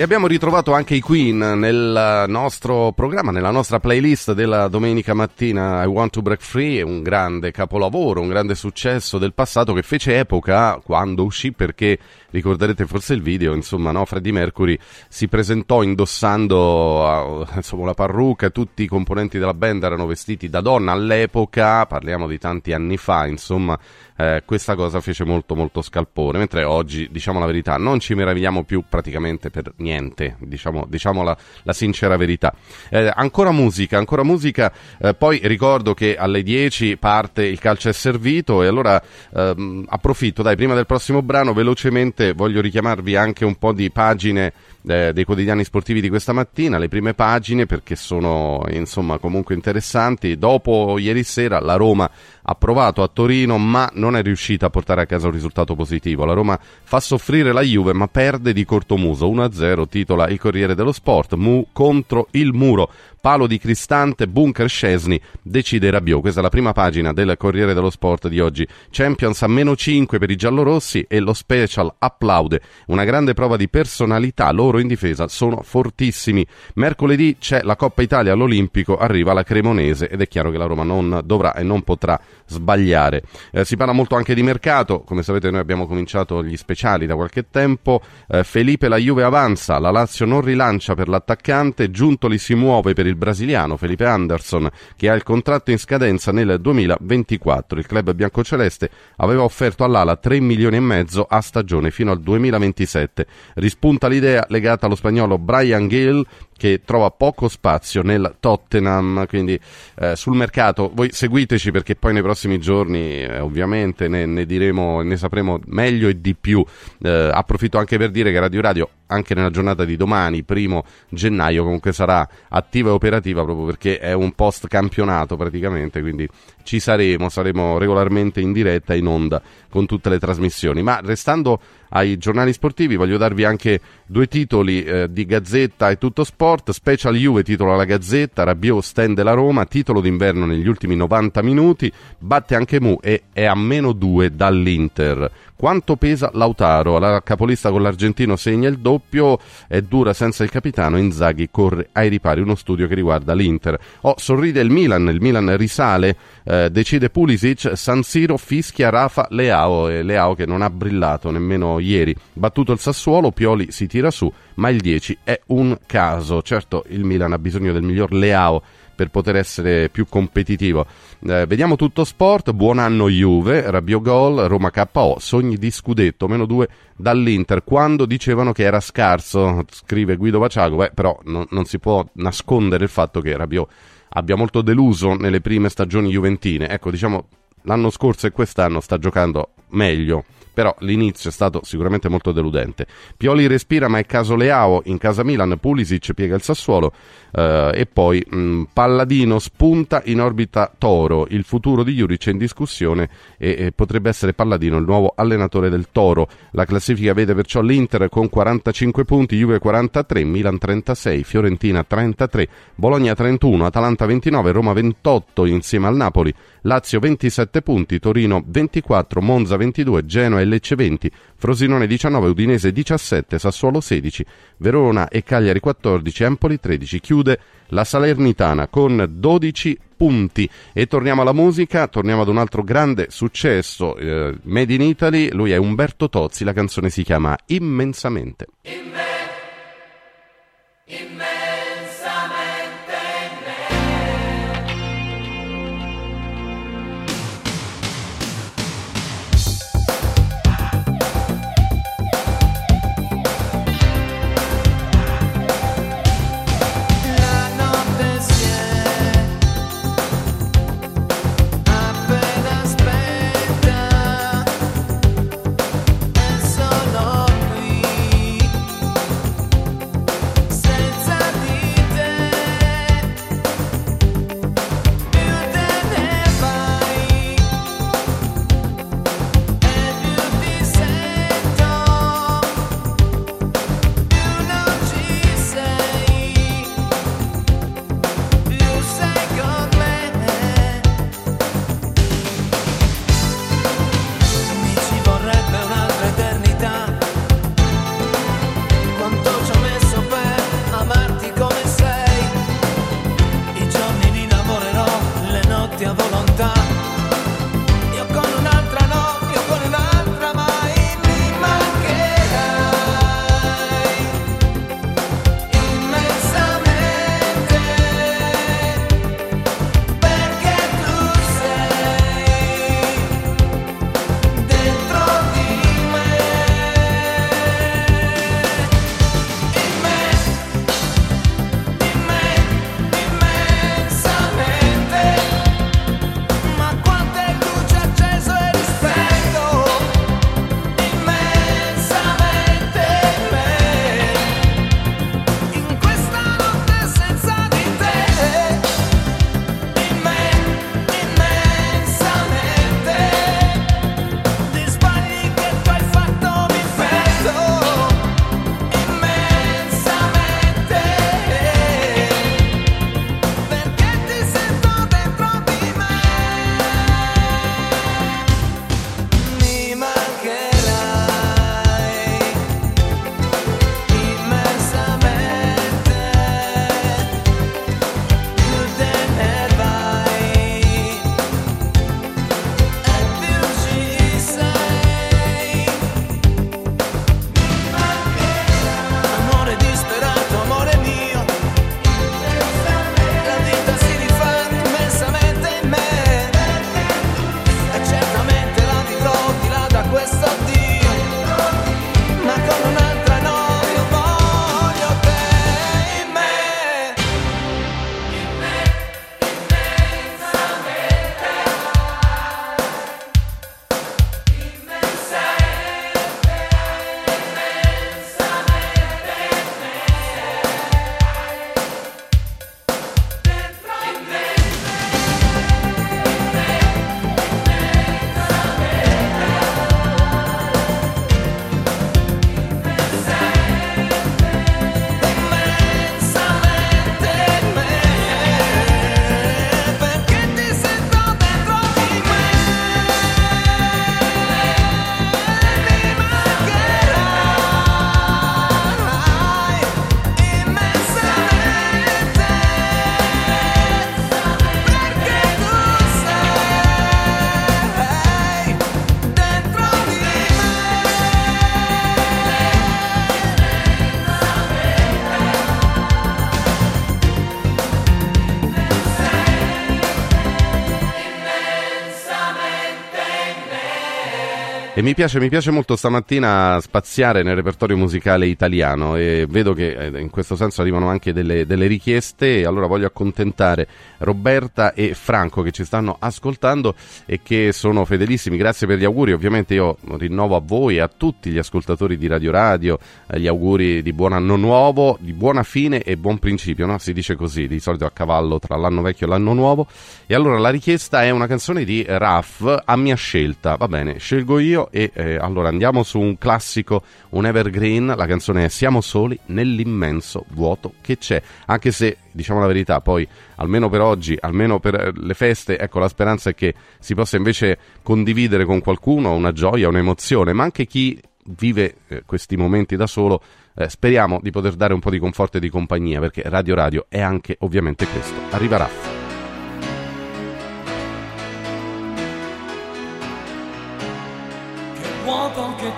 Abbiamo ritrovato anche i Queen nel nostro programma, nella nostra playlist della domenica mattina. I Want to Break Free, un grande capolavoro, un grande successo del passato che fece epoca quando uscì perché ricorderete forse il video, insomma, no? Freddie Mercury si presentò indossando insomma, la parrucca, tutti i componenti della band erano vestiti da donna all'epoca, parliamo di tanti anni fa, insomma, eh, questa cosa fece molto molto scalpore, mentre oggi, diciamo la verità, non ci meravigliamo più praticamente per niente, diciamo, diciamo la, la sincera verità. Eh, ancora musica, ancora musica, eh, poi ricordo che alle 10 parte il calcio è servito e allora ehm, approfitto, dai, prima del prossimo brano velocemente voglio richiamarvi anche un po' di pagine eh, dei quotidiani sportivi di questa mattina, le prime pagine perché sono insomma comunque interessanti. Dopo ieri sera la Roma ha provato a Torino ma non è riuscita a portare a casa un risultato positivo. La Roma fa soffrire la Juve ma perde di cortomuso 1-0, titola il Corriere dello Sport, Mu contro il muro. Palo di Cristante, bunker Scesni, decide Rabiot. Questa è la prima pagina del Corriere dello Sport di oggi. Champions a meno 5 per i giallorossi e lo special applaude. Una grande prova di personalità, loro in difesa sono fortissimi. Mercoledì c'è la Coppa Italia all'Olimpico, arriva la Cremonese ed è chiaro che la Roma non dovrà e non potrà sbagliare. Eh, si parla molto anche di mercato, come sapete noi abbiamo cominciato gli speciali da qualche tempo. Eh, Felipe la Juve avanza, la Lazio non rilancia per l'attaccante, Giuntoli si muove per il brasiliano Felipe Anderson che ha il contratto in scadenza nel 2024. Il club biancoceleste aveva offerto all'Ala 3 milioni e mezzo a stagione fino al 2027. Rispunta l'idea legata allo spagnolo Brian Gill che trova poco spazio nel Tottenham, quindi eh, sul mercato voi seguiteci perché poi nei prossimi giorni eh, ovviamente ne, ne diremo, ne sapremo meglio e di più. Eh, approfitto anche per dire che Radio Radio anche nella giornata di domani, primo gennaio, comunque sarà attiva e operativa proprio perché è un post campionato praticamente, quindi ci saremo, saremo regolarmente in diretta in onda con tutte le trasmissioni. Ma restando ai giornali sportivi voglio darvi anche due titoli eh, di Gazzetta e Tutto Sport, Special Juve titola la Gazzetta, Rabiot stende la Roma, titolo d'inverno negli ultimi 90 minuti, batte anche Mu e è a meno 2 dall'Inter. Quanto pesa Lautaro? La capolista con l'argentino segna il doppio, è dura senza il capitano, Inzaghi corre ai ripari, uno studio che riguarda l'Inter. Oh, sorride il Milan, il Milan risale, eh, decide Pulisic, San Siro fischia Rafa Leao, e Leao che non ha brillato nemmeno ieri. Battuto il Sassuolo, Pioli si tira su, ma il 10 è un caso. Certo, il Milan ha bisogno del miglior Leao per poter essere più competitivo. Eh, vediamo tutto sport, buon anno Juve, Rabbio Gol, Roma KO, sogni di scudetto, meno 2 dall'Inter, quando dicevano che era scarso, scrive Guido Vaciago, beh, però non, non si può nascondere il fatto che Rabiot abbia molto deluso nelle prime stagioni juventine. Ecco, diciamo, l'anno scorso e quest'anno sta giocando meglio però l'inizio è stato sicuramente molto deludente. Pioli respira ma è caso Leao, in casa Milan Pulisic piega il Sassuolo eh, e poi mh, Palladino spunta in orbita Toro, il futuro di Juric è in discussione e, e, potrebbe essere Palladino il nuovo allenatore del Toro. La classifica vede perciò l'Inter con 45 punti, Juve 43, Milan 36, Fiorentina 33, Bologna 31, Atalanta 29, Roma 28 insieme al Napoli, Lazio 27 punti, Torino 24, Monza 22, Genoa e Lecce 20, Frosinone 19, Udinese 17, Sassuolo 16, Verona e Cagliari 14, Empoli 13. Chiude la Salernitana con 12 punti. E torniamo alla musica, torniamo ad un altro grande successo eh, Made in Italy, lui è Umberto Tozzi, la canzone si chiama Immensamente. Immensamente mi piace, mi piace molto stamattina spaziare nel repertorio musicale italiano e vedo che eh, in questo senso arrivano anche delle, delle richieste e allora voglio accontentare Roberta e Franco che ci stanno ascoltando e che sono fedelissimi. Grazie per gli auguri, ovviamente io rinnovo a voi e a tutti gli ascoltatori di Radio Radio gli auguri di buon anno nuovo, di buona fine e buon principio, no? si dice così, di solito a cavallo tra l'anno vecchio e l'anno nuovo. E allora la richiesta è una canzone di Raff a mia scelta, va bene, scelgo io eh, allora andiamo su un classico, un evergreen, la canzone è Siamo soli nell'immenso vuoto che c'è, anche se diciamo la verità, poi almeno per oggi, almeno per eh, le feste, ecco la speranza è che si possa invece condividere con qualcuno una gioia, un'emozione, ma anche chi vive eh, questi momenti da solo, eh, speriamo di poter dare un po' di conforto e di compagnia, perché Radio Radio è anche ovviamente questo. Arriva Raff.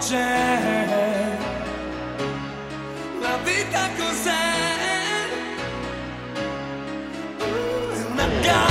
C'è. La vita cos'è? Una gara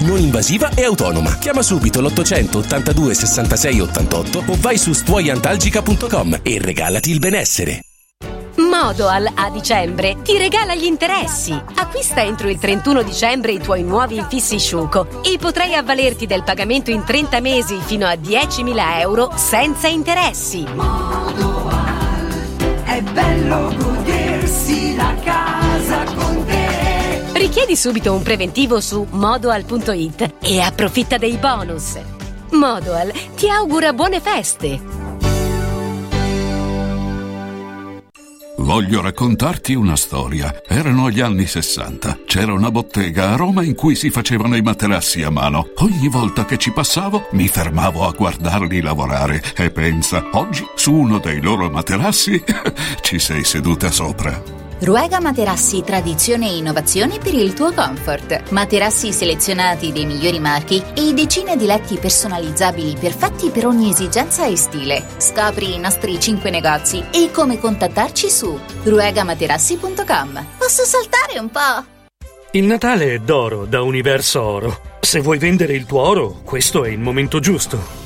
non invasiva e autonoma. Chiama subito l'800 82 66 88 o vai su stuoiantalgica.com e regalati il benessere. Modoal a dicembre ti regala gli interessi. Acquista entro il 31 dicembre i tuoi nuovi infissi Sciuco e potrai avvalerti del pagamento in 30 mesi fino a 10.000 euro senza interessi. È bello godersi la casa con te. Richiedi subito un preventivo su modoal.it e approfitta dei bonus. Modoal ti augura buone feste. Voglio raccontarti una storia. Erano gli anni 60. C'era una bottega a Roma in cui si facevano i materassi a mano. Ogni volta che ci passavo mi fermavo a guardarli lavorare e pensa, oggi su uno dei loro materassi ci sei seduta sopra. Ruega Materassi Tradizione e Innovazione per il tuo comfort. Materassi selezionati dei migliori marchi e decine di letti personalizzabili perfetti per ogni esigenza e stile. Scopri i nostri 5 negozi e come contattarci su ruegamaterassi.com. Posso saltare un po'? Il Natale è d'oro da Universo Oro. Se vuoi vendere il tuo oro, questo è il momento giusto.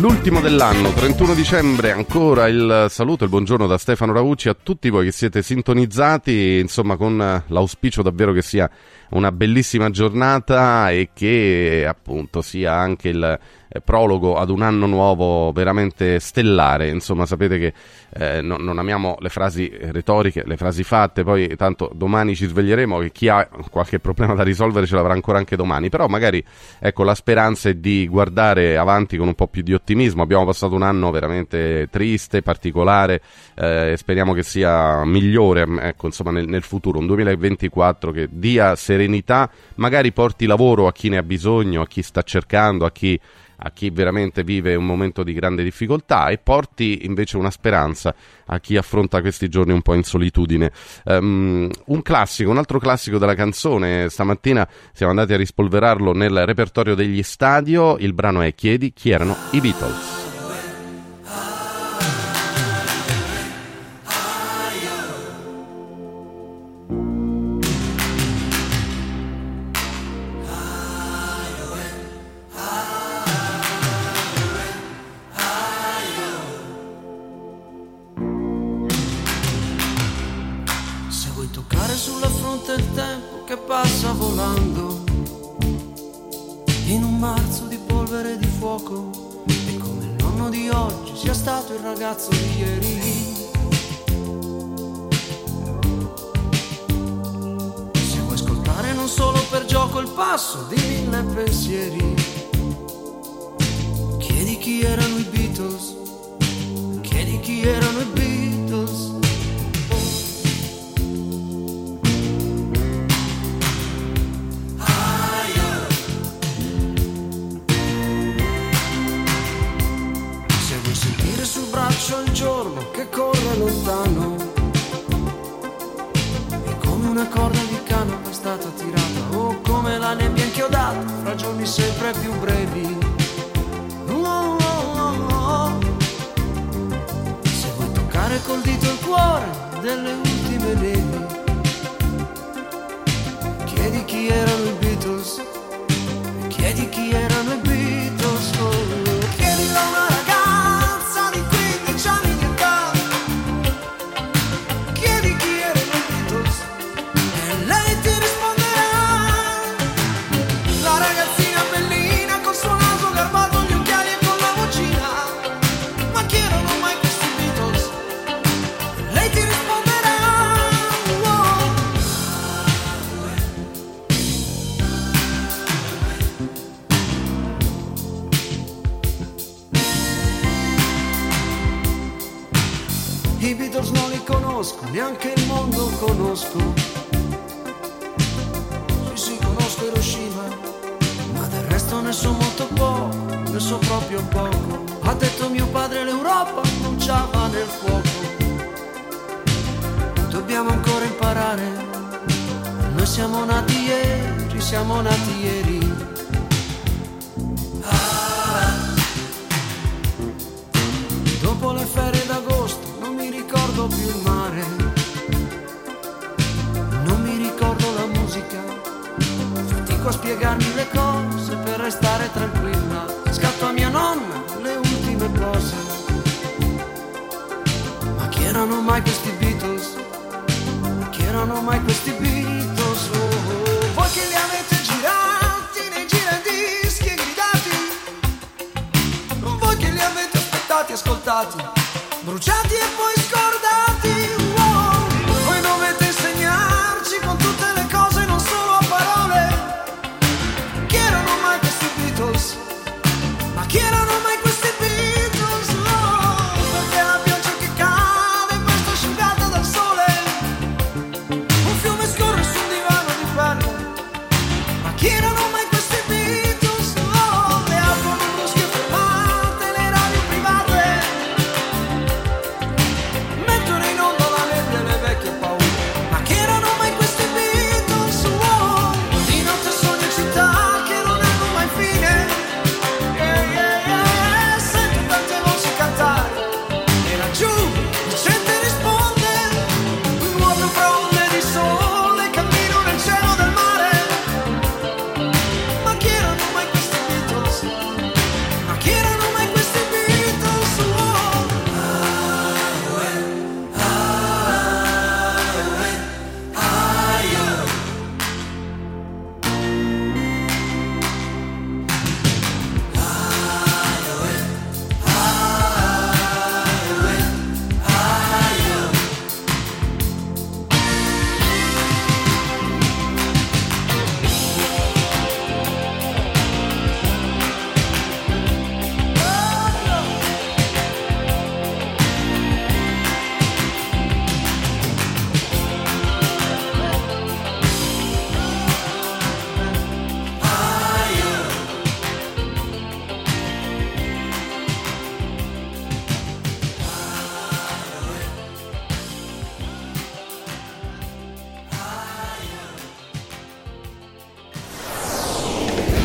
L'ultimo dell'anno, 31 dicembre, ancora il saluto e il buongiorno da Stefano Ravucci a tutti voi che siete sintonizzati, insomma con eh, l'auspicio davvero che sia una bellissima giornata e che appunto sia anche il eh, prologo ad un anno nuovo veramente stellare. Insomma, sapete che eh, no, non amiamo le frasi retoriche, le frasi fatte, poi tanto domani ci sveglieremo che chi ha qualche problema da risolvere ce l'avrà ancora anche domani, però magari ecco la speranza è di guardare avanti con un po' più di ottimismo. Abbiamo passato un anno veramente triste, particolare, eh, speriamo che sia migliore ecco, insomma, nel, nel futuro, un 2024 che dia serenità, magari porti lavoro a chi ne ha bisogno, a chi sta cercando, a chi a chi veramente vive un momento di grande difficoltà e porti invece una speranza a chi affronta questi giorni un po' in solitudine. Um, un classico, un altro classico della canzone, stamattina siamo andati a rispolverarlo nel repertorio degli stadio, il brano è Chiedi chi erano i Beatles. Che passa volando in un marzo di polvere e di fuoco e come il nonno di oggi sia stato il ragazzo di ieri. Se vuoi ascoltare non solo per gioco il passo di mille pensieri, chiedi chi erano i Beatles, chiedi chi erano i Beatles. Sul braccio il giorno che corre lontano E come una corda di canapa è stata tirata O come la nebbia inchiodata fra giorni sempre più brevi Oh, oh, oh, oh. Se vuoi toccare col dito il cuore delle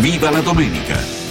Viva la domenica!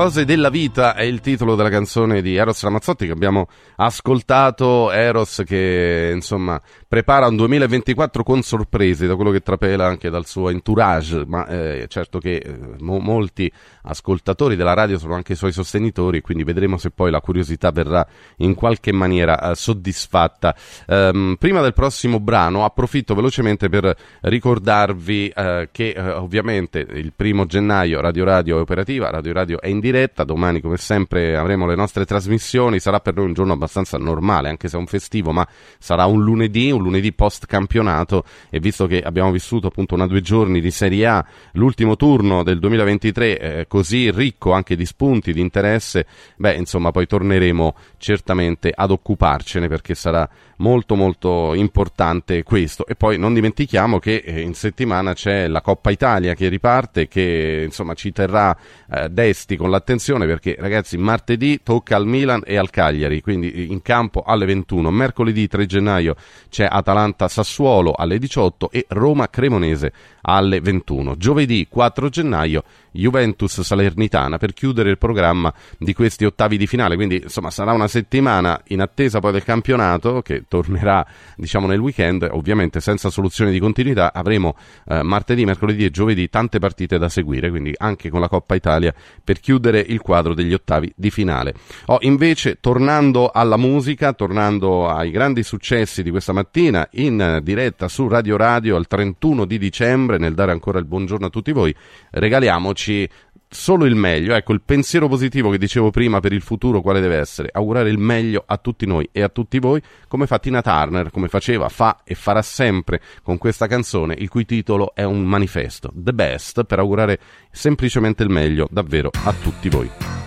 Cose della vita è il titolo della canzone di Eros Ramazzotti che abbiamo ascoltato. Eros che insomma prepara un 2024 con sorprese, da quello che trapela anche dal suo entourage, ma eh, certo che eh, mo- molti ascoltatori della radio sono anche i suoi sostenitori, quindi vedremo se poi la curiosità verrà in qualche maniera eh, soddisfatta. Um, prima del prossimo brano approfitto velocemente per ricordarvi eh, che eh, ovviamente il primo gennaio Radio Radio è operativa, Radio Radio è in diretta, domani come sempre avremo le nostre trasmissioni, sarà per noi un giorno abbastanza normale, anche se è un festivo, ma sarà un lunedì, un lunedì post campionato e visto che abbiamo vissuto appunto una due giorni di Serie A, l'ultimo turno del 2023 eh, così ricco anche di spunti, di interesse, beh insomma poi torneremo certamente ad occuparcene perché sarà molto molto importante questo. E poi non dimentichiamo che eh, in settimana c'è la Coppa Italia che riparte che insomma ci terrà eh, desti con l'attenzione perché ragazzi martedì tocca al Milan e al Cagliari quindi in campo alle 21 mercoledì 3 gennaio c'è Atalanta Sassuolo alle 18 e Roma Cremonese alle 21 giovedì 4 gennaio Juventus Salernitana per chiudere il programma di questi ottavi di finale. Quindi, insomma, sarà una settimana in attesa poi del campionato che tornerà, diciamo, nel weekend, ovviamente senza soluzione di continuità. Avremo eh, martedì, mercoledì e giovedì tante partite da seguire, quindi anche con la Coppa Italia per chiudere il quadro degli ottavi di finale. Oh, invece, tornando alla musica, tornando ai grandi successi di questa mattina in diretta su Radio Radio al 31 di dicembre, nel dare ancora il buongiorno a tutti voi, regaliamoci solo il meglio. Ecco, il pensiero positivo che dicevo prima per il futuro quale deve essere? Augurare il meglio a tutti noi e a tutti voi, come fa Tina Turner, come faceva, fa e farà sempre con questa canzone, il cui titolo è un manifesto, The Best, per augurare semplicemente il meglio davvero a tutti voi.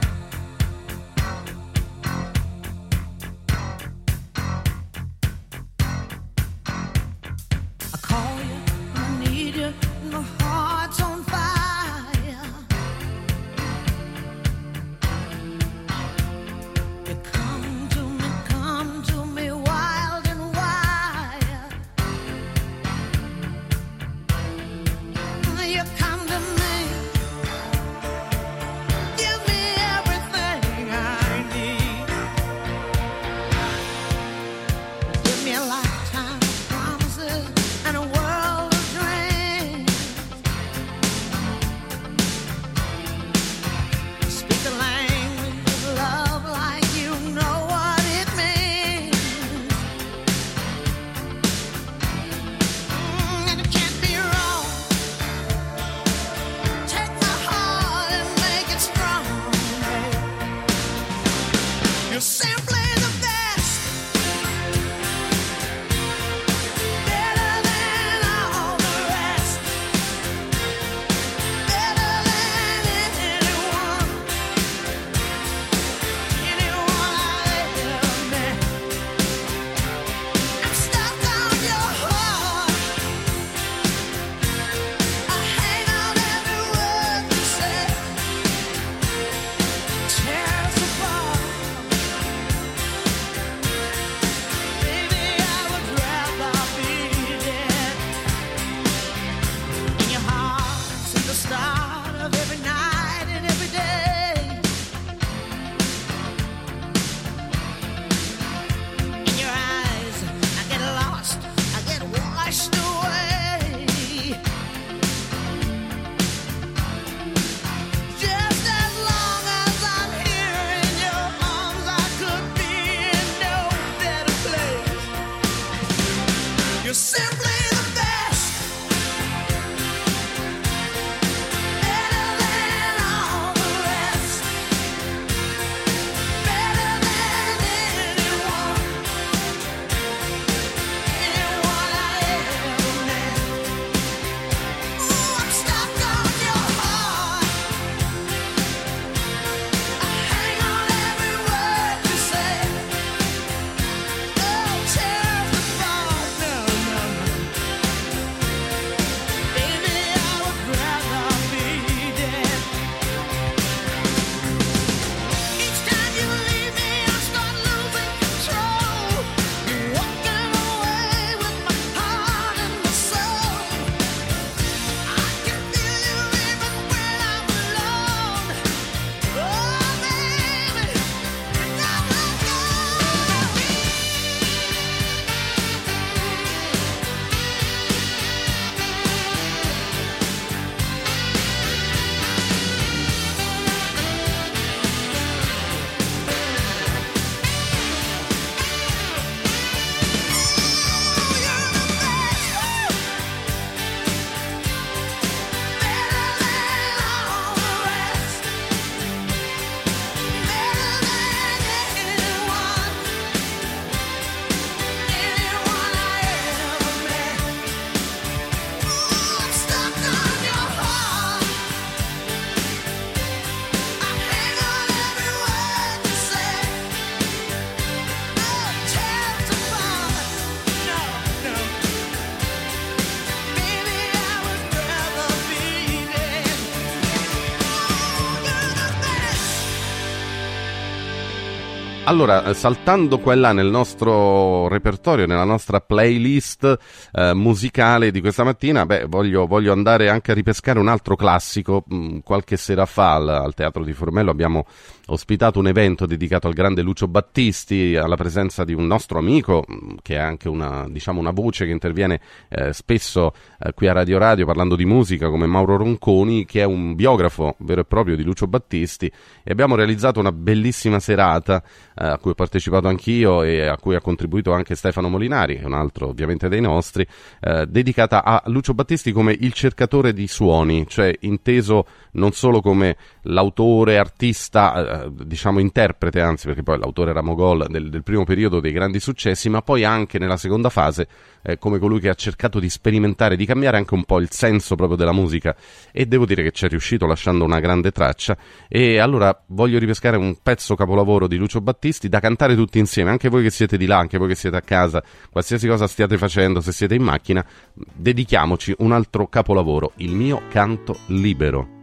Allora, saltando qua e là nel nostro repertorio, nella nostra playlist eh, musicale di questa mattina, beh, voglio, voglio andare anche a ripescare un altro classico. Mm, qualche sera fa al, al Teatro di Formello abbiamo ospitato un evento dedicato al grande Lucio Battisti, alla presenza di un nostro amico, mm, che è anche una, diciamo, una voce che interviene eh, spesso eh, qui a Radio Radio parlando di musica, come Mauro Ronconi, che è un biografo vero e proprio di Lucio Battisti, e abbiamo realizzato una bellissima serata eh, a cui ho partecipato anch'io e a cui ha contribuito anche Stefano Molinari, un altro ovviamente dei nostri, eh, dedicata a Lucio Battisti come il cercatore di suoni, cioè inteso non solo come l'autore, artista, eh, diciamo interprete, anzi perché poi l'autore era Mogol del, del, primo periodo dei grandi successi, ma poi anche nella seconda fase eh, come colui che ha cercato di sperimentare, di cambiare anche un po' il senso proprio della musica. E devo dire che ci è riuscito lasciando una grande traccia. E allora voglio ripescare un pezzo capolavoro di Lucio Battisti da cantare tutti insieme, anche voi che siete di là, anche voi che siete a casa, qualsiasi cosa stiate facendo, se siete in macchina, dedichiamoci un altro capolavoro, il mio canto libero.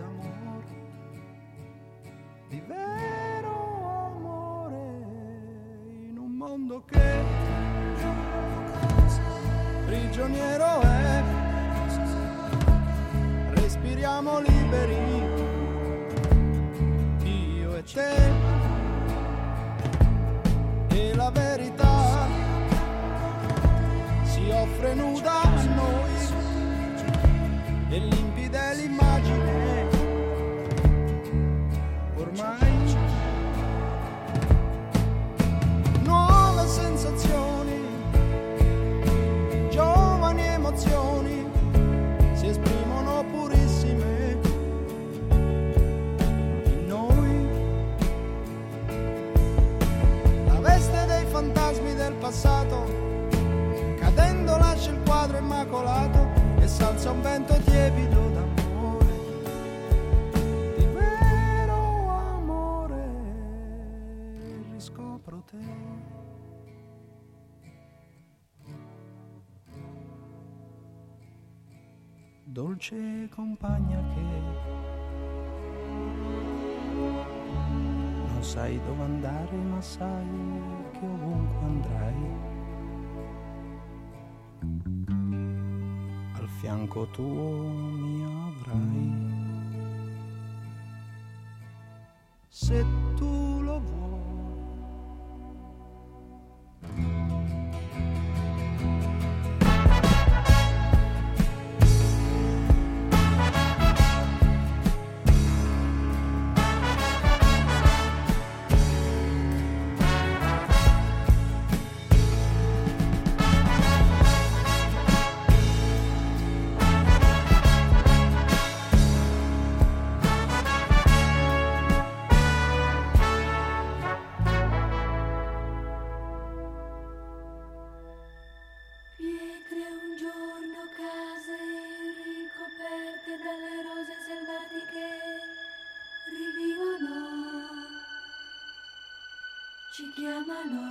mondo che prigioniero è. Respiriamo liberi io e te. E la verità si offre nuda a noi. E limpida l'immagine sensazioni giovani emozioni si esprimono purissime in noi. La veste dei fantasmi del passato, cadendo lascia il quadro immacolato e salza un vento tiepido riscopro te. Dolce compagna che non sai dove andare ma sai che ovunque andrai. Al fianco tuo mi avrai. Se tu lo vuoi ci chiamano.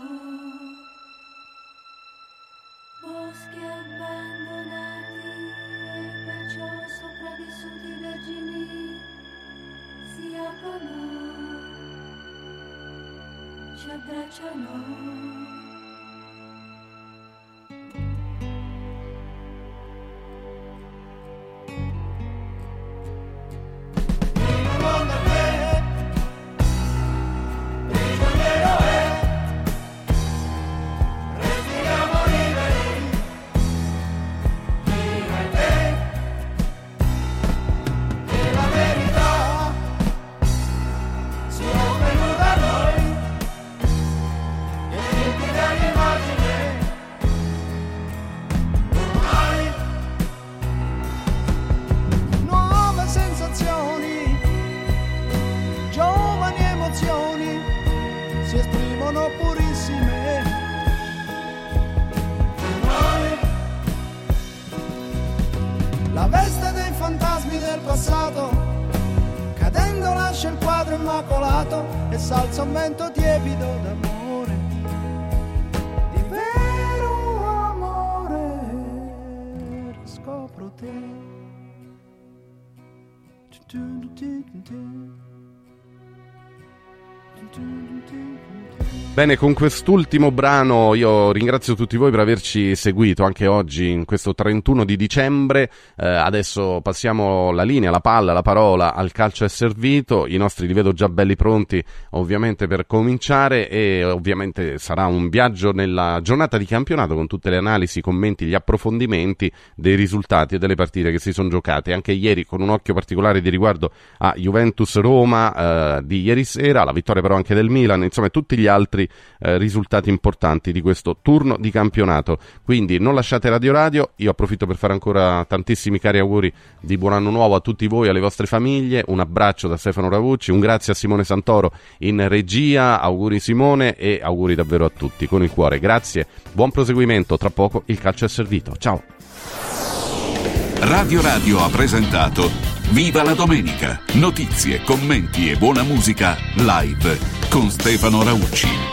Bene, con quest'ultimo brano io ringrazio tutti voi per averci seguito anche oggi in questo 31 di dicembre. Eh, adesso passiamo la linea, la palla, la parola al calcio è servito. I nostri li vedo già belli pronti ovviamente per cominciare e ovviamente sarà un viaggio nella giornata di campionato con tutte le analisi, i commenti, gli approfondimenti dei risultati e delle partite che si sono giocate. Anche ieri con un occhio particolare di riguardo a Juventus-Roma eh, di ieri sera, la vittoria però anche del Milan, insomma tutti gli altri eh, risultati importanti di questo turno di campionato. Quindi non lasciate Radio Radio, io approfitto per fare ancora tantissimi cari auguri di buon anno nuovo a tutti voi, alle vostre famiglie, un abbraccio da Stefano Ravucci, un grazie a Simone Santoro in regia, auguri Simone e auguri davvero a tutti con il cuore. Grazie, buon proseguimento, tra poco il calcio è servito. Ciao. Radio Radio ha presentato Viva la domenica! Notizie, commenti e buona musica live con Stefano Raucci.